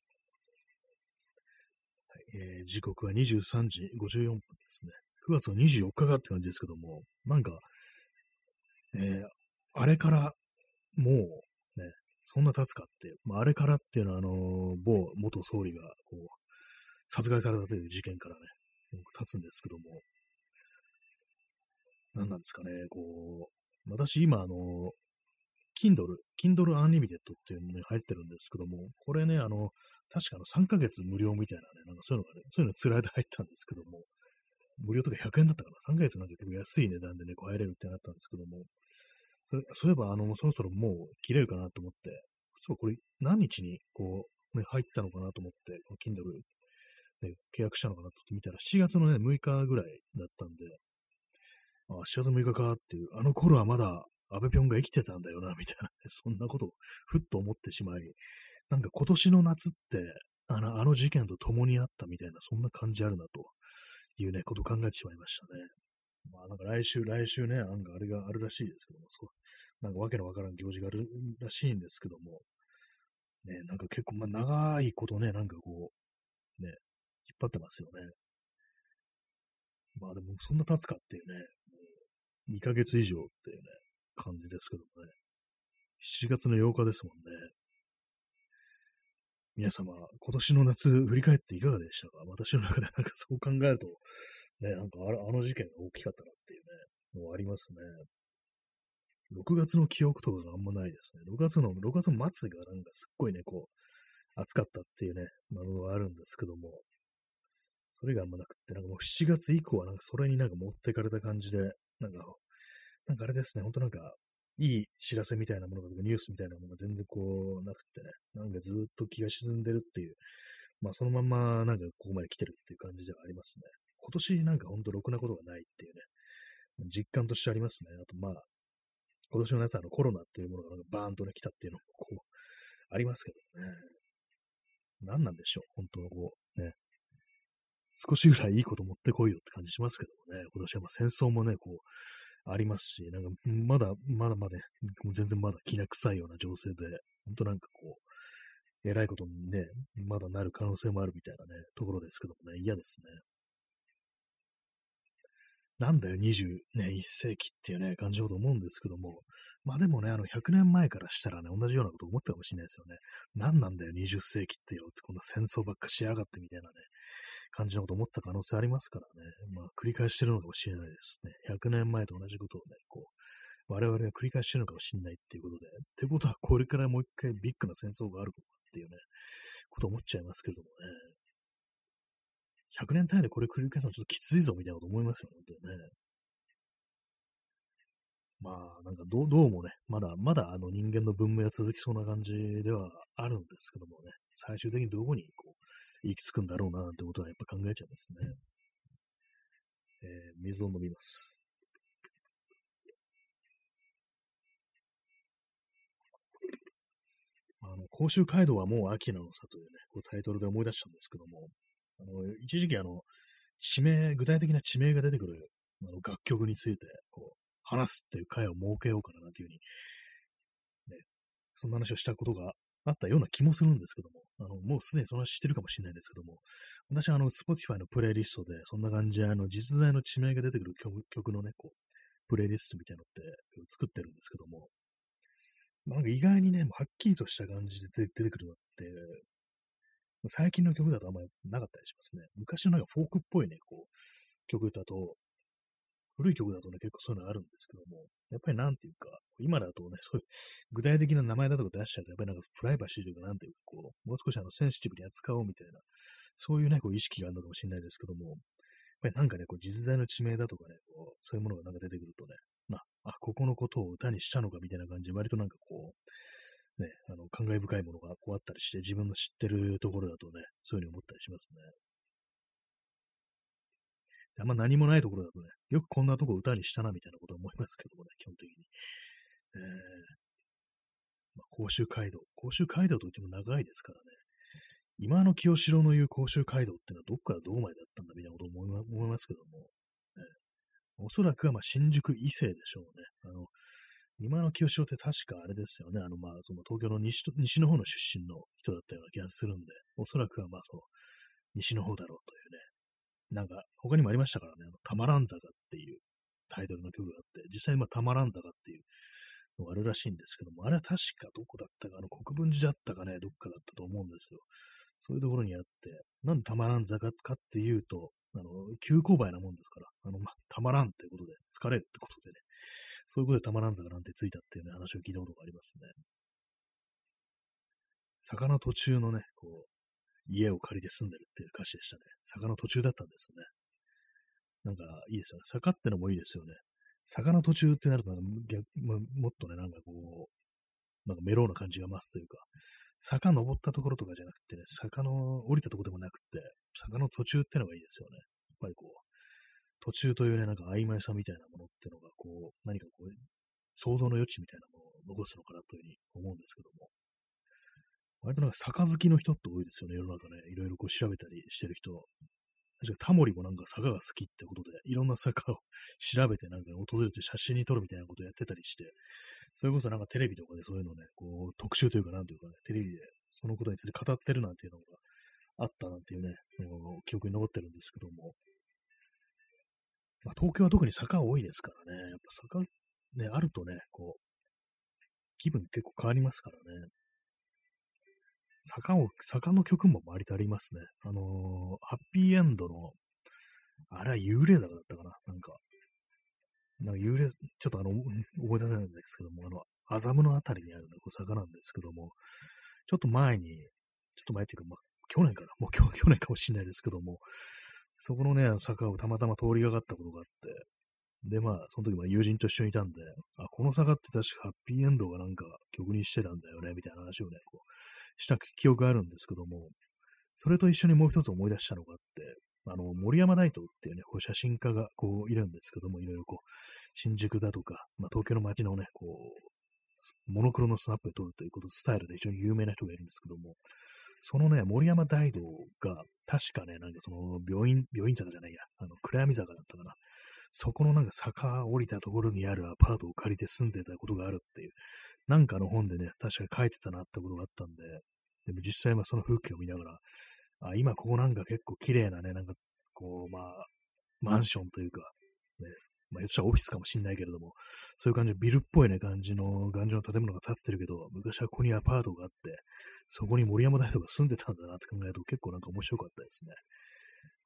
えー、時刻は23時54分ですね。9月の24日かって感じですけども、なんか、えー、あれからもうね、そんな経つかって、まあ、あれからっていうのは、あのー、某元総理がこう殺害されたという事件からね、経つんですけども、何なんですかね、こう、私今あの、Kindle、Kindle Unlimited っていうのに入ってるんですけども、これね、あの、確かの3ヶ月無料みたいなね、なんかそういうのがね、そういうのつらいで入ったんですけども、無料とか100円だったかな ?3 ヶ月なんか結構安い値段でね、こう入れるってなったんですけども、それそういえば、あの、そろそろもう切れるかなと思って、そう、これ何日にこう、ね、入ったのかなと思って、この Kindle ね、契約したのかなと見たら、7月のね、6日ぐらいだったんで、あ、7月6日かっていう、あの頃はまだ安倍ぴょんが生きてたんだよな、みたいな、[LAUGHS] そんなことをふっと思ってしまい、なんか今年の夏って、あの、あの事件と共にあったみたいな、そんな感じあるな、と。いうね、ことを考えてしまいましたね。まあなんか来週、来週ね、なんかあれがあるらしいですけども、そう、なんかわけのわからん行事があるらしいんですけども、ね、なんか結構、まあ長いことね、なんかこう、ね、引っ張ってますよね。まあでもそんな経つかっていうね、もう2ヶ月以上っていうね、感じですけどもね。7月の8日ですもんね。皆様、今年の夏振り返っていかがでしたか？私の中でなんかそう考えると、ね、なんかあの事件が大きかったなっていうね、のはありますね。6月の記憶とかがあんまないですね。6月の、6月の末がなんかすっごいね、こう、暑かったっていうね、まあ、のはあるんですけども、それがあんまなくって、なんかもう7月以降はなんかそれになんか持ってかれた感じで、なんか、なんかあれですね、ほんとなんか、いい知らせみたいなものとかニュースみたいなものが全然こうなくてね、なんかずっと気が沈んでるっていう、まあそのままなんかここまで来てるっていう感じではありますね。今年なんかほんとろくなことがないっていうね、実感としてありますね。あとまあ、今年の夏はあのコロナっていうものがなんかバーンとね来たっていうのもこう、ありますけどね。何なんでしょう、本当のこう、ね。少しぐらいいいこと持ってこいよって感じしますけどもね、今年はまあ戦争もね、こう、ありますし、なんか、まだ、まだまだ、もう全然まだ気な臭いような情勢で、本当なんかこう、偉いことにね、まだなる可能性もあるみたいなね、ところですけどもね、嫌ですね。なんだよ、20ね、1世紀っていうね、感じだと思うんですけども、まあでもね、あの、100年前からしたらね、同じようなこと思ったかもしれないですよね。何なんだよ、20世紀ってよって、こんな戦争ばっかしやがってみたいなね、感じのこと思った可能性ありますからね、まあ、繰り返してるのかもしれないですね。100年前と同じことをね、こう、我々が繰り返してるのかもしれないっていうことで、ってことは、これからもう一回ビッグな戦争があるのかっていうね、こと思っちゃいますけどもね。100年単位でこれ繰り返すのちょっときついぞみたいなこと思いますよ、本当にね。まあ、なんかどう、どうもね、まだ、まだあの人間の文明は続きそうな感じではあるんですけどもね、最終的にどこにこう、行き着くんだろうな、なんてことはやっぱ考えちゃいますね。えー、水を飲みます。あの、甲州街道はもう秋なのさというね、こうタイトルで思い出したんですけども、あの、一時期あの、地名、具体的な地名が出てくるあの楽曲について、こう、話すっていう会を設けようかな、というふうに、ね、そんな話をしたことがあったような気もするんですけども、あの、もうすでにそんな知ってるかもしれないですけども、私はあの、Spotify のプレイリストで、そんな感じで、あの、実在の地名が出てくる曲曲のね、こう、プレイリストみたいなのって作ってるんですけども、なんか意外にね、もうはっきりとした感じで出てくるのって、最近の曲だとあんまりなかったりしますね。昔のなんかフォークっぽいね、こう、曲だと、古い曲だとね、結構そういうのあるんですけども、やっぱりなんていうか、今だとね、そういう具体的な名前だとか出しちゃうと、やっぱりなんかプライバシーというか、なんていうか、こう、もう少しあのセンシティブに扱おうみたいな、そういうね、こう意識があるのかもしれないですけども、やっぱりなんかね、こう実在の地名だとかね、こうそういうものがなんか出てくるとね、まあ、あ、ここのことを歌にしたのかみたいな感じで、割となんかこう、ね、あの、感慨深いものがこうあったりして、自分の知ってるところだとね、そういうふうに思ったりしますね。あんま何もないところだとね、よくこんなとこ歌にしたなみたいなことは思いますけどもね、基本的に。えー、まあ、甲州街道。甲州街道といっても長いですからね。今の清志郎の言う甲州街道ってのはどっからどこまでだったんだみたいなことを思いますけども、ね、おそらくはまあ新宿伊勢でしょうね。あの、今の清志郎って確かあれですよね。あの、まあ、その東京の西と西の方の出身の人だったような気がするんで、おそらくはまあ、その、西の方だろうというね。なんか、他にもありましたからね、あの、たまらん坂っていうタイトルの曲があって、実際まあ、たまらん坂っていうのがあるらしいんですけども、あれは確かどこだったか、あの、国分寺だったかね、どっかだったと思うんですよ。そういうところにあって、なんでたまらん坂かっていうと、あの、急勾配なもんですから、あの、まあ、たまらんってことで、疲れるってことでね、そういうことでたまらん坂なんてついたっていうね、話を聞いたことがありますね。坂の途中のね、こう、家を借りて住んでるっていう歌詞でしたね。坂の途中だったんですよね。なんかいいですよね。坂ってのもいいですよね。坂の途中ってなるとなんか逆、もっとね、なんかこう、なんかメローな感じが増すというか、坂登ったところとかじゃなくてね、坂の降りたところでもなくて、坂の途中ってのがいいですよね。やっぱりこう、途中というね、なんか曖昧さみたいなものってのが、こう、何かこう、想像の余地みたいなものを残すのかなというふうに思うんですけども。割となんか坂好きの人って多いですよね、世の中ね。いろいろこう調べたりしてる人。確かタモリもなんか坂が好きってことで、いろんな坂を [LAUGHS] 調べてなんか訪れて写真に撮るみたいなことをやってたりして、それこそなんかテレビとかでそういうのね、こう特集というかなんというかね、テレビでそのことについて語ってるなんていうのがあったなんていうね、記憶に残ってるんですけども、まあ、東京は特に坂多いですからね、やっぱ坂ね、あるとね、こう、気分結構変わりますからね。坂を、坂の曲も割とありますね。あのー、ハッピーエンドの、あれは幽霊坂だったかな？なんか、なんか幽霊、ちょっとあの、思い出せないんですけども、あの、麻布のあたりにある、ね、こう坂なんですけども、ちょっと前に、ちょっと前っていうか、まあ、去年かな、もう去 [LAUGHS] 去年かもしれないですけども、そこのね、坂をたまたま通りがかったことがあって、で、まあ、その時まあ友人と一緒にいたんで、あ、この坂って確かハッピーエンドがなんか曲にしてたんだよね、みたいな話をね、こう、した記憶があるんですけども、それと一緒にもう一つ思い出したのがあって、あの、森山大東っていうね、こう写真家がこういるんですけども、いろいろこう、新宿だとか、まあ、東京の街のね、こう、モノクロのスナップで撮るということ、スタイルで非常に有名な人がいるんですけども、そのね、森山大道が、確かね、なんかその、病院、病院坂じゃないや、あの、暗闇坂だったかな。そこのなんか坂降りたところにあるアパートを借りて住んでたことがあるっていう、なんかの本でね、確かに書いてたなってことがあったんで、でも実際はその風景を見ながら、あ、今ここなんか結構綺麗なね、なんかこう、まあ、マンションというか、ね、まあ、言っちゃオフィスかもしんないけれども、そういう感じのビルっぽいね、感じの、頑丈な建物が建ってるけど、昔はここにアパートがあって、そこに森山大とか住んでたんだなって考えると結構なんか面白かったですね。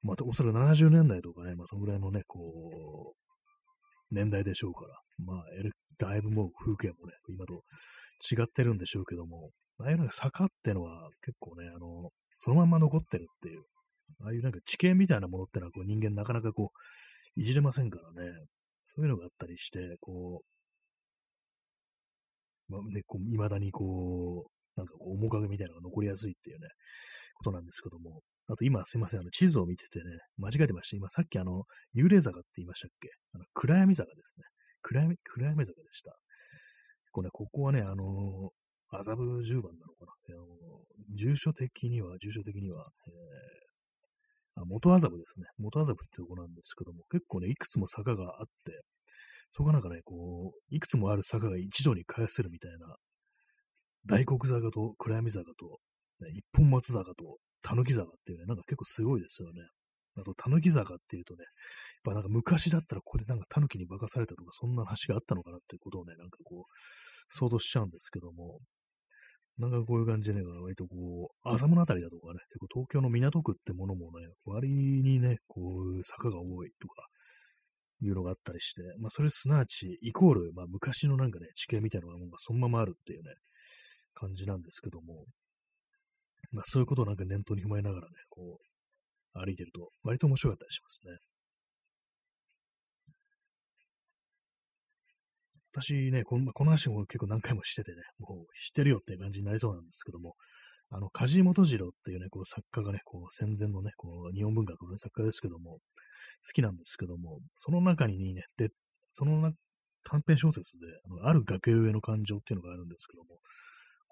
まあ、おそらく70年代とかね、まあ、そのぐらいのね、こう、年代でしょうから、まあ、だいぶもう風景もね、今と違ってるんでしょうけども、ああいうなんか坂ってのは結構ね、あの、そのまま残ってるっていう、ああいうなんか地形みたいなものってのはこう人間なかなかこう、いじれませんからね、そういうのがあったりして、こう、まあね、こう未だにこう、なんかこう面影みたいなのが残りやすいっていうね、ことなんですけども、あと今すいません、あの地図を見ててね、間違えてました。今さっきあの、幽霊坂って言いましたっけ？あの暗闇坂ですね。暗闇、暗闇坂でした。こうね、ここはね、あの麻布十番なのかな。あの住所的には、住所的には、えー、あ元麻布ですね。元麻布ってとこなんですけども、結構ね、いくつも坂があって、そこがなんかね、こう、いくつもある坂が一度に返せるみたいな、大黒坂と暗闇坂と、ね、一本松坂と狸坂っていうね、なんか結構すごいですよね。あと、狸坂っていうとね、やっぱなんか昔だったらここでなんか狸に化かされたとか、そんな話があったのかなっていうことをね、なんかこう、想像しちゃうんですけども、なんかこういう感じでね、割とこう、浅物あたりだとかね、結構東京の港区ってものもね、割にね、こう、坂が多いとか、いうのがあったりして、まあそれすなわち、イコール、まあ昔のなんかね、地形みたいなのがそのままあるっていうね、感じなんですけども、まあそういうことをなんか念頭に踏まえながらね、こう、歩いてると、割と面白かったりしますね。私ね、このこの話も結構何回もしててね、もう知ってるよって感じになりそうなんですけども、あの、梶本次郎っていうね、こう作家がね、こう戦前のね、こう日本文学の、ね、作家ですけども、好きなんですけども、その中にね、で、その短編小説で、あのある崖上の感情っていうのがあるんですけども、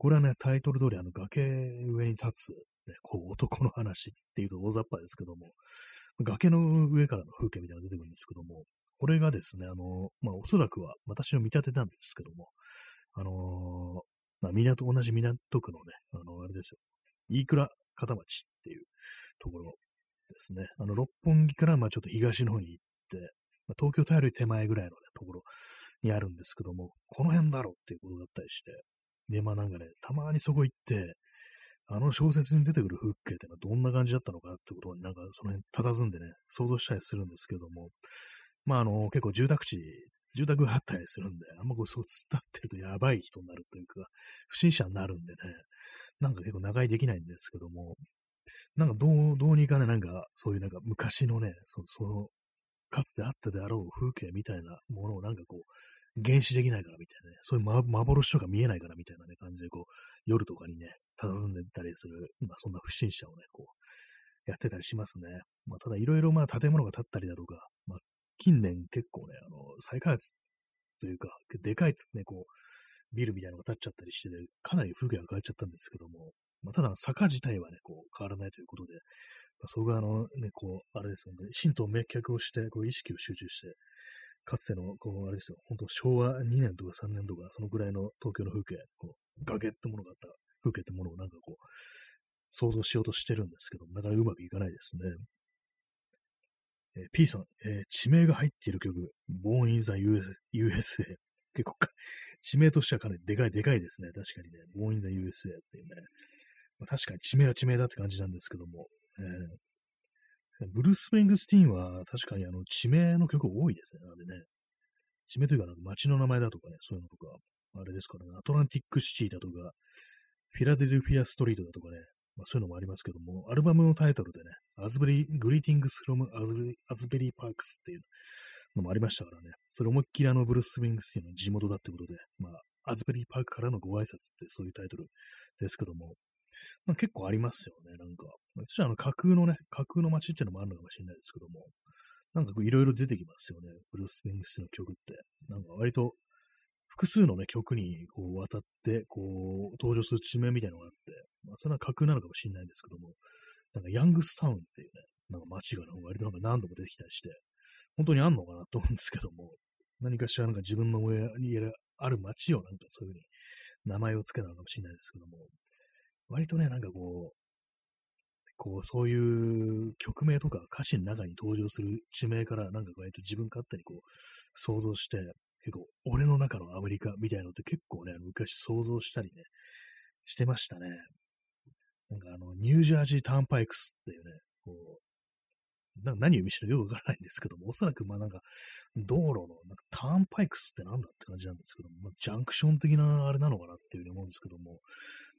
これはね、タイトル通り、あの、崖上に立つ、ね、こう、男の話っていうと大雑把ですけども、崖の上からの風景みたいなのが出てくるんですけども、これがですね、あの、まあ、おそらくは私の見立てなんですけども、あのまあ、港、同じ港区のね、あの、あれですよ、飯倉片町っていうところですね。あの、六本木から、まあ、ちょっと東の方に行って、まあ、東京タワーより手前ぐらいの、ね、ところにあるんですけども、この辺だろうっていうことだったりして、で、まあなんかね、たまにそこ行って、あの小説に出てくる風景ってのはどんな感じだったのかってことになんかその辺佇んでね、想像したりするんですけども、まあ、あの、結構住宅地、住宅があったりするんで、あんまこう、そう伝っ立ってるとやばい人になるというか、不審者になるんでね、なんか結構長居できないんですけども、なんかどう、どうにかね、なんか、そういうなんか昔のね、そその、かつてあったであろう風景みたいなものをなんかこう、原始できないからみたいなね、そういう、ま、幻とか見えないからみたいなね、感じでこう、夜とかにね、佇んでたりする、まあそんな不審者をね、こう、やってたりしますね。まあただいろいろまあ建物が建ったりだとか、まあ近年結構ね、あの、再開発というか、でかいね、こう、ビルみたいなのが建っちゃったりして、かなり風景が変わっちゃったんですけども、まあ、ただ坂自体はね、こう、変わらないということで、まあ、そこがあのね、こう、あれですよね、神道滅却をして、こう、意識を集中して、かつての、こう、あれですよ、本当昭和2年とか3年とか、そのぐらいの東京の風景、こう、崖ってものがあった風景ってものをなんかこう、想像しようとしてるんですけど、なかなかうまくいかないですね。えー、P さん、えー、地名が入っている曲、Born in the USA。結構か地名としてはかなりでかい、でかいですね。確かにね。Born in the USA っていうね。まあ、確かに地名は地名だって感じなんですけども。えー、ブルース・スプリングスティーンは確かにあの地名の曲多いですね。なんでね。地名というかなんか街の名前だとかね、そういうのとか、あれですからね、アトランティックシティだとか、フィラデルフィアストリートだとかね、まあ、そういうのもありますけども、アルバムのタイトルでね、アズベリー、 Greetings from Asbury Asbury Parks っていうのもありましたからね、それ思いっきりあのブルース・スプリングスティーンの地元だってことで、まあ、アズベリーパークからのご挨拶ってそういうタイトルですけども、まあ、結構ありますよね、なんか。私はあの架空のね、架空の街っていうのもあるのかもしれないですけども、なんかいろいろ出てきますよね、ブルース・スプリングスの曲って。なんか割と複数のね、曲にこう渡って、こう、登場する地名みたいなのがあって、まあ、それは架空なのかもしれないんですけども、なんかヤングスタウンっていうね、なんか街が、ね、割となんか何度も出てきたりして、本当にあんのかなと思うんですけども、何かしらなんか自分の上にある街をなんかそういうふうに名前を付けたのかもしれないですけども、割とね、なんかこう、こう、そういう曲名とか歌詞の中に登場する地名から、なんか割と自分勝手にこう、想像して、結構、俺の中のアメリカみたいなのって結構ね、昔想像したりね、してましたね。なんかあの、ニュージャージーターンパイクスっていうね、こう、な何を意味してるかよくわからないんですけども、おそらくまあなんか、道路のなんかターンパイクスってなんだって感じなんですけども、まあ、ジャンクション的なあれなのかなっていうふうに思うんですけども、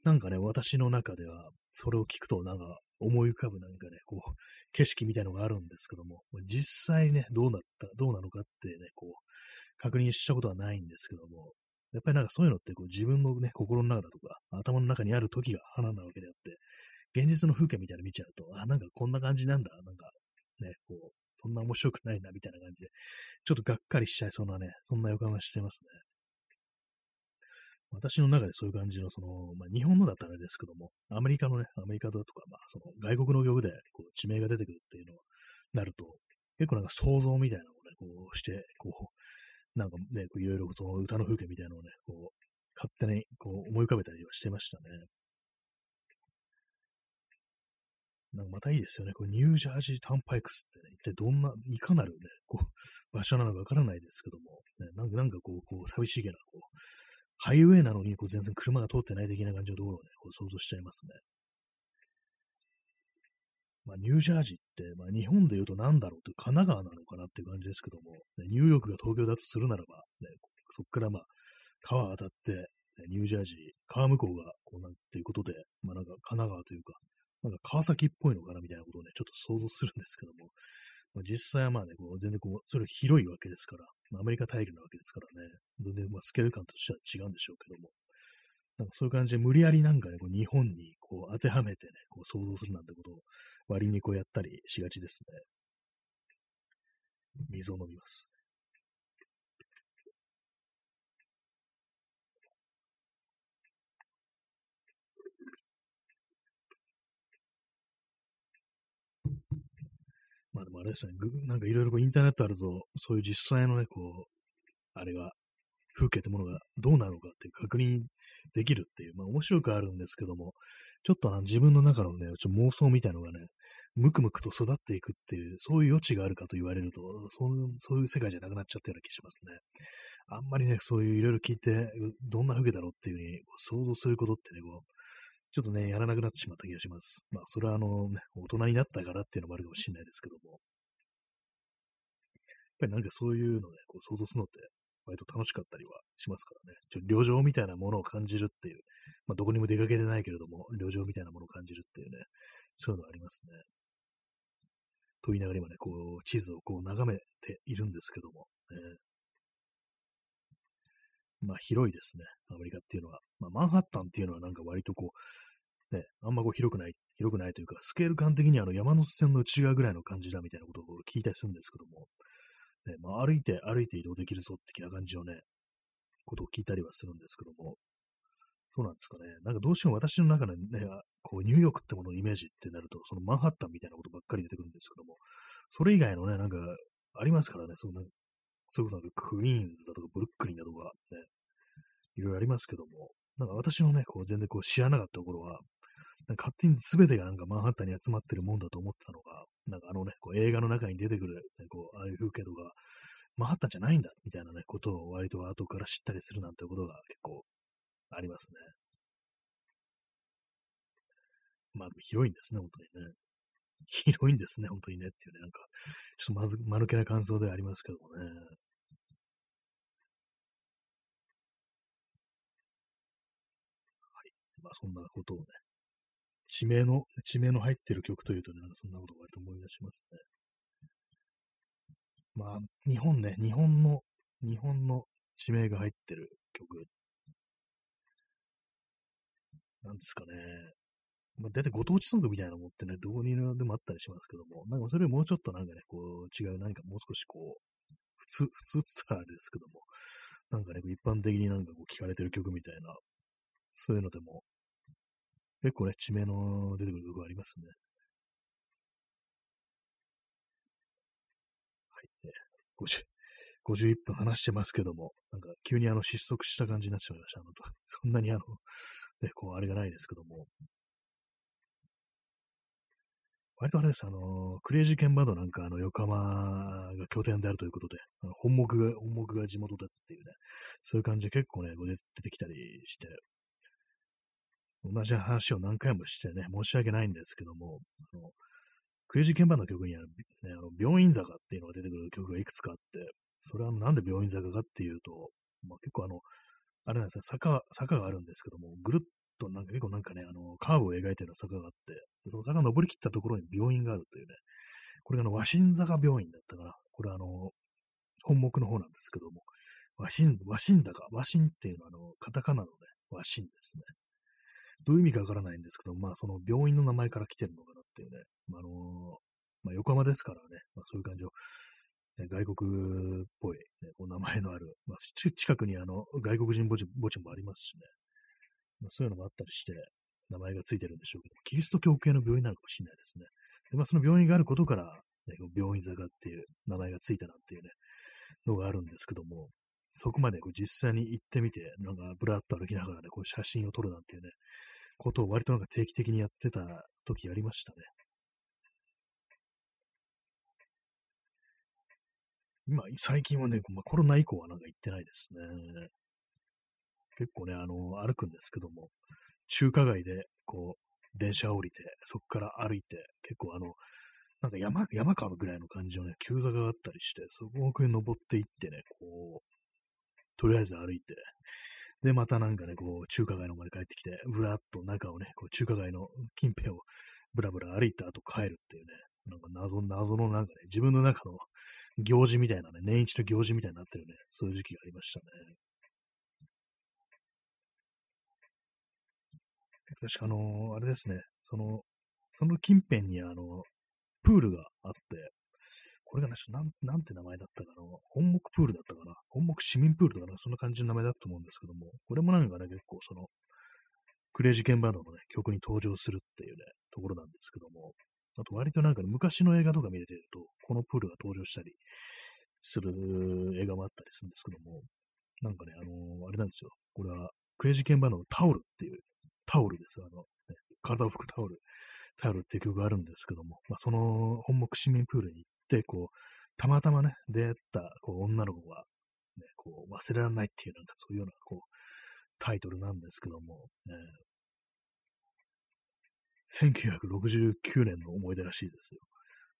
なんかね、私の中では、それを聞くとなんか思い浮かぶなんかね、こう、景色みたいのがあるんですけども、実際ね、どうなった、どうなのかってね、こう、確認したことはないんですけども、やっぱりなんかそういうのってこう自分のね、心の中だとか、頭の中にある時が花なわけであって、現実の風景みたいなの見ちゃうと、あ、なんかこんな感じなんだ、なんかね、こう、そんな面白くないな、みたいな感じで、ちょっとがっかりしちゃいそうなね、そんな予感がしてますね。私の中でそういう感じの、その、まあ、日本のだったらあれですけども、アメリカのね、アメリカだとか、まあ、その外国の曲でこう地名が出てくるっていうのをなると、結構なんか想像みたいなのをね、こうして、こう、なんかね、いろいろその歌の風景みたいなのをね、こう、勝手にこう思い浮かべたりはしてましたね。なんかまたいいですよね。これニュージャージータンパイクスってね、一体どんな、いかなるね、こう、[LAUGHS] 場所なのかわからないですけども、ね、なんかなんかこう、こう寂しげな、こう、ハイウェイなのにこう全然車が通ってない的な感じのところをね、こう想像しちゃいますね。まあ、ニュージャージーって、まあ、日本で言うと何だろうって神奈川なのかなっていう感じですけども、ね、ニューヨークが東京だとするならば、ね、そこからまあ、川渡って、ニュージャージー、川向こうが、こうなんていうことで、まあなんか神奈川というか、なんか川崎っぽいのかなみたいなことをね、ちょっと想像するんですけども、まあ、実際はまあね、こう全然こう、それ広いわけですから、アメリカ大陸なわけですからね、全然まあスケール感としては違うんでしょうけども、なんかそういう感じで無理やりなんかね、こう日本にこう当てはめてね、こう想像するなんてことを割にこうやったりしがちですね。水を飲みます。まあでもあれですね、なんかいろいろインターネットあると、そういう実際のね、こう、あれが、風景ってものがどうなのかっていう確認できるっていう、まあ面白くあるんですけども、ちょっとな自分の中のね、ちょ妄想みたいのがね、むくむくと育っていくっていう、そういう余地があるかと言われると、そうそういう世界じゃなくなっちゃったような気しますね。あんまりね、そういういろいろ聞いて、どんな風景だろうっていうふうに想像することってね、こう、ちょっとね、やらなくなってしまった気がします。まあ、それはあの、ね、大人になったからっていうのもあるかもしれないですけども。やっぱりなんかそういうのね、こう想像するのって割と楽しかったりはしますからね。ちょ旅情みたいなものを感じるっていう、まあ、どこにも出かけてないけれども、旅情みたいなものを感じるっていうね、そういうのありますね。と言いながら今ね、こう、地図をこう眺めているんですけども、ね、まあ広いですね、アメリカっていうのは。まあマンハッタンっていうのはなんか割とこう、ね、あんまこう広くない、広くないというか、スケール感的にあの山手線の内側ぐらいの感じだみたいなことを聞いたりするんですけども、ね、まあ、歩いて、歩いて移動できるぞ的な感じのね、ことを聞いたりはするんですけども、そうなんですかね。なんかどうしても私の中でね、こうニューヨークってもののイメージってなると、そのマンハッタンみたいなことばっかり出てくるんですけども、それ以外のね、なんかありますからね、そのそれこそクイーンズだとかブルックリンだとかね、いろいろありますけども、なんか私のね、こう全然こう知らなかった頃は、なんか勝手に全てがなんかマンハッタンに集まってるもんだと思ってたのが、なんかあのね、こう映画の中に出てくる、ね、こう、ああいう風景とか、マンハッタンじゃないんだ、みたいなね、ことを割と後から知ったりするなんてことが結構ありますね。まあ、広いんですね、本当にね。広いんですね、本当にねっていうね、なんか、ちょっとまず、間抜けな感想ではありますけどもね。はいまあそんなことをね、地名の、地名の入ってる曲というとね、そんなことを割と思い出しますね。まあ、日本ね、日本の、日本の地名が入ってる曲。なんですかね。まあ、大体ご当地ソングみたいなのもってね、どこにでもあったりしますけども、なんかそれよりもうちょっとなんかね、こう違う何かもう少しこう、普通、普通って言ったらあれですけども、なんかね、一般的になんかこう聞かれてる曲みたいな、そういうのでも、結構ね、地名の出てくる曲ありますね。はい、ね。50、51分話してますけども、なんか急にあの失速した感じになっちゃいました。あのとそんなにあの、ね、こうあれがないですけども。割とあれです、あの、クレイジーケンバンドなんか、あの、横浜が拠点であるということで、あの本目が、本目が地元だっていうね、そういう感じで結構ね、出てきたりして、同じ話を何回もしてね、申し訳ないんですけども、あのクレイジーケンバンドの曲にある、ね、あの病院坂っていうのが出てくる曲がいくつかあって、それはなんで病院坂かっていうと、まあ、結構あの、あれなんですね、坂、坂があるんですけども、ぐるっとなんか結構なんかね、あの、カーブを描いてる坂があって、その坂を登り切ったところに病院があるというね、これがあの、和心坂病院だったかな。これあの、本目の方なんですけども、和心、和心坂、和心っていうのはあの、カタカナのね、和心ですね。どういう意味かわからないんですけど、まあその病院の名前から来てるのかなっていうね、まあ、あのまあ、横浜ですからね、まあ、そういう感じを、ね、外国っぽい、ね、お名前のある、まあ、近くにあの外国人墓地墓地もありますしね、まあ、そういうのもあったりして、名前がついてるんでしょうけど、キリスト教系の病院なのかもしれないですね。でまあ、その病院があることから、ね、病院坂っていう名前がついたなんていうね、のがあるんですけども、そこまでこう実際に行ってみて、なんかブラッと歩きながらね、こう写真を撮るなんていうね、ことを割となんか定期的にやってた時ありましたね。今、最近はね、まあ、コロナ以降はなんか行ってないですね。結構ね、あの、歩くんですけども、中華街で、こう、電車降りて、そこから歩いて、結構あの、なんか山、山川ぐらいの感じのね、急坂があったりして、そこを登っていってね、こう、とりあえず歩いて、で、またなんかね、こう、中華街の方まで帰ってきて、ぶらっと中をね、こう中華街の近辺をぶらぶら歩いた後帰るっていうね、なんか謎、謎のなんかね、自分の中の行事みたいなね、年一の行事みたいになってるね、そういう時期がありましたね。確かあの、あれですね、その、その近辺にあの、プールがあって、これがね、なん、なんて名前だったかな。本木プールだったかな。本木市民プールとかな、そんな感じの名前だと思うんですけども、これもなんかね、結構その、クレイジーケンバンドのね、曲に登場するっていうね、ところなんですけども、あと割となんか、ね、昔の映画とか見れてると、このプールが登場したりする映画もあったりするんですけども、なんかね、あのー、あれなんですよ。これは、クレイジーケンバンドのタオルっていう、タオルです。あの、ね、体を拭くタオル、タオルっていう曲があるんですけども、まあ、その本木市民プールに行って、こう、たまたまね、出会ったこう女の子が、ね、こう忘れられないっていう、なんかそういうようなこうタイトルなんですけども、ね、1969年の思い出らしいですよ。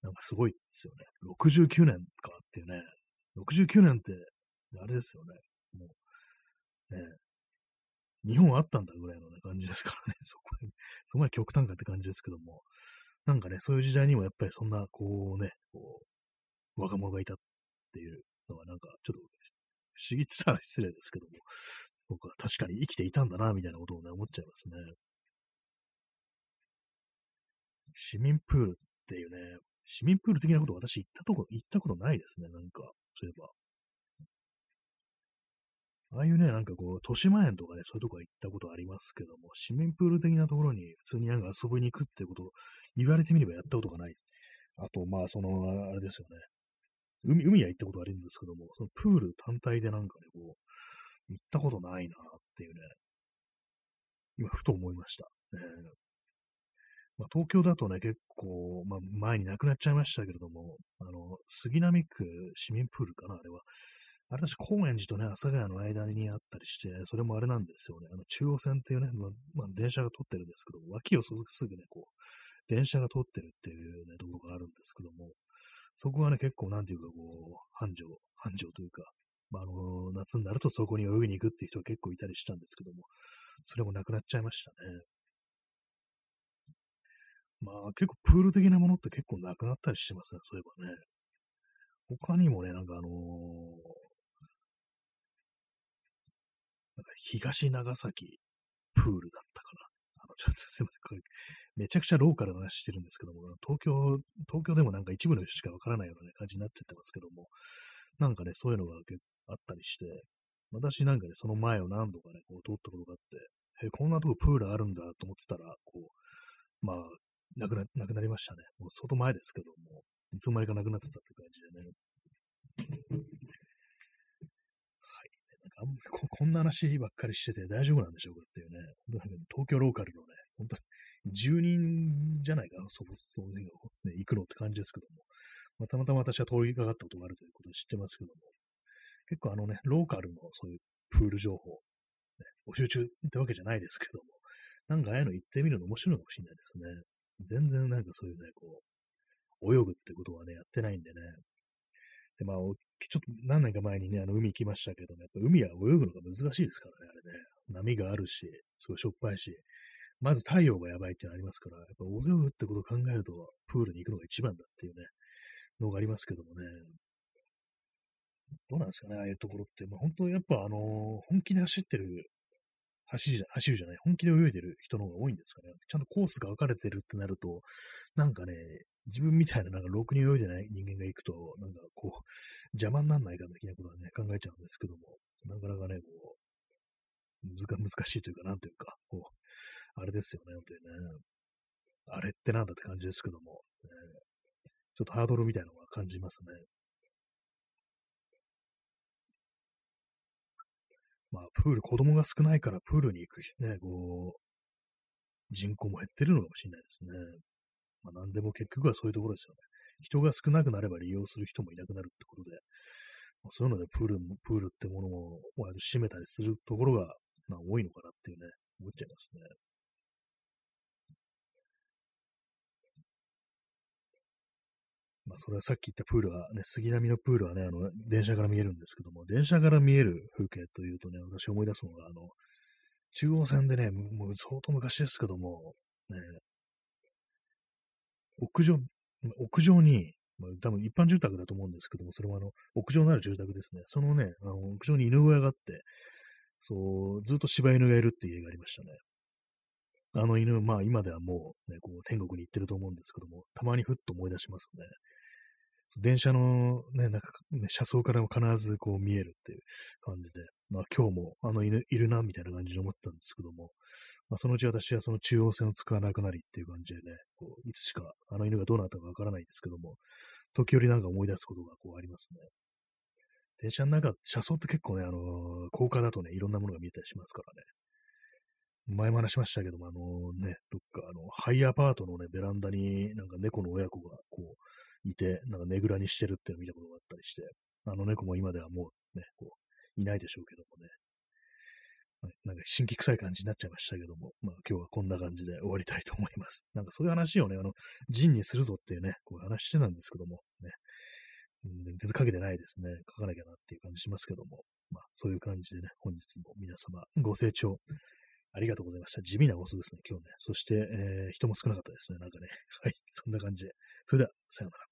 なんかすごいですよね。69年かっていうね。69年って、あれですよね。もう、ね、日本あったんだぐらいの、ね、感じですからね。[LAUGHS] そこそこまで極端かって感じですけども、なんかね、そういう時代にもやっぱりそんな、こうね、こう、若者がいたっていうのはなんか、ちょっと不思議って言ったら失礼ですけども、そうか、確かに生きていたんだな、みたいなことをね、思っちゃいますね。市民プールっていうね、市民プール的なこと私行ったとこ、行ったことないですね、なんか、そういえば。ああいうね、なんかこう、豊島園とかね、そういうとこは行ったことありますけども、市民プール的なところに普通になんか遊びに行くってことを言われてみればやったことがない。あと、まあ、その、あれですよね。海、海は行ったことあるんですけども、そのプール単体でなんかね、こう、行ったことないなっていうね、今、ふと思いました。えーまあ、東京だとね、結構、まあ、前に亡くなっちゃいましたけれども、あの、杉並区市民プールかな、あれは。あれ確か高円寺とね、阿佐ヶ谷の間にあったりして、それもあれなんですよね。あの、中央線っていうね、まあ、まあ、電車が通ってるんですけど、脇をすぐね、こう、電車が通ってるっていうね、ところがあるんですけども、そこはね、結構なんていうか、こう、繁盛、繁盛というか、まあ、あの、夏になるとそこに泳ぎに行くっていう人が結構いたりしたんですけども、それもなくなっちゃいましたね。まあ、結構プール的なものって結構なくなったりしてますね、そういえばね。他にもね、なんかあのー、なんか東長崎プールだったかな。あの、ちょっとすいません。これめちゃくちゃローカルな話してるんですけども、東京、東京でもなんか一部の人しかわからないような、ね、感じになっちゃってますけども、なんかね、そういうのがあったりして、私なんかね、その前を何度かね、こう通ったことがあって、え、こんなとこプールあるんだと思ってたら、こう、まあ、なくな、なくなりましたね。もう相当前ですけども、いつの間にかなくなってたって感じでね。あんまりここんな話ばっかりしてて大丈夫なんでしょうかっていうね。東京ローカルのね、本当に10人じゃないか、そそういうの、ね、行くのって感じですけども。まあ、たまたま私は通りかかったことがあるということで知ってますけども。結構あのね、ローカルのそういうプール情報、ね、募集中ってわけじゃないですけども、なんかああいうの行ってみるの面白いのかもしれないですね。全然なんかそういうね、こう、泳ぐってことはね、やってないんでね。で、まあ、ちょっと何年か前にね、あの、海行きましたけどね、やっぱ海は泳ぐのが難しいですからね、あれね。波があるし、すごいしょっぱいし、まず太陽がやばいってのありますから、やっぱ泳ぐってことを考えると、プールに行くのが一番だっていうね、のがありますけどもね。どうなんですかね、ああいうところって。まあ、本当やっぱあのー、本気で走ってる走るじゃ、走るじゃない、本気で泳いでる人の方が多いんですかね。ちゃんとコースが分かれてるってなると、なんかね、自分みたいななんかろくに泳いでない人間が行くと、なんかこう、邪魔にならないか的なことはね、考えちゃうんですけども、なかなかね、こう、難難しいというか、なんというか、こう、あれですよね、本当にね。あれってなんだって感じですけども、ね、ちょっとハードルみたいなのは感じますね。まあ、プール、子供が少ないからプールに行く、ね、こう、人口も減ってるのかもしれないですね。まあ、何でも結局はそういうところですよね。人が少なくなれば利用する人もいなくなるってことで、まあ、そういうのでプールプールってものを閉めたりするところが、まあ、多いのかなっていうね、思っちゃいますね。まあ、それはさっき言ったプールはね、杉並のプールはね、あの、電車から見えるんですけども、電車から見える風景というとね、私思い出すのが、あの、中央線でね、もう相当昔ですけども、ね、屋上、屋上に、まあ、多分一般住宅だと思うんですけども、それもあの、屋上のある住宅ですね。そのね、あの屋上に犬小屋があって、そう、ずっと柴犬がいるっていう家がありましたね。あの犬、まあ今ではもうね、こう天国に行ってると思うんですけども、たまにふっと思い出しますね。電車のね、なんか、ね、車窓からも必ずこう見えるっていう感じで、まあ今日もあの犬いるなみたいな感じで思ってたんですけども、まあそのうち私はその中央線を使わなくなりっていう感じでね、こういつしかあの犬がどうなったかわからないんですけども、時折なんか思い出すことがこうありますね。電車の中、車窓って結構ね、あのー、高架だとね、いろんなものが見えたりしますからね。前も話しましたけども、あのね、どっか、あの、ハイアパートのね、ベランダになんか猫の親子がこう、いて、なんかねぐらにしてるっていうのを見たことがあったりして、あの猫も今ではもうね、こう、いないでしょうけどもね。なんか新規臭い感じになっちゃいましたけども、まあ今日はこんな感じで終わりたいと思います。[LAUGHS] なんかそういう話をね、あの、ジンにするぞっていうね、こういう話してたんですけども、ね。うん、全然かけてないですね。書かなきゃなっていう感じしますけども、まあそういう感じでね、本日も皆様ご清聴ありがとうございました。地味な放送ですね、今日ね。そして、えー、人も少なかったですね、なんかね。はい、そんな感じで。それでは、さようなら。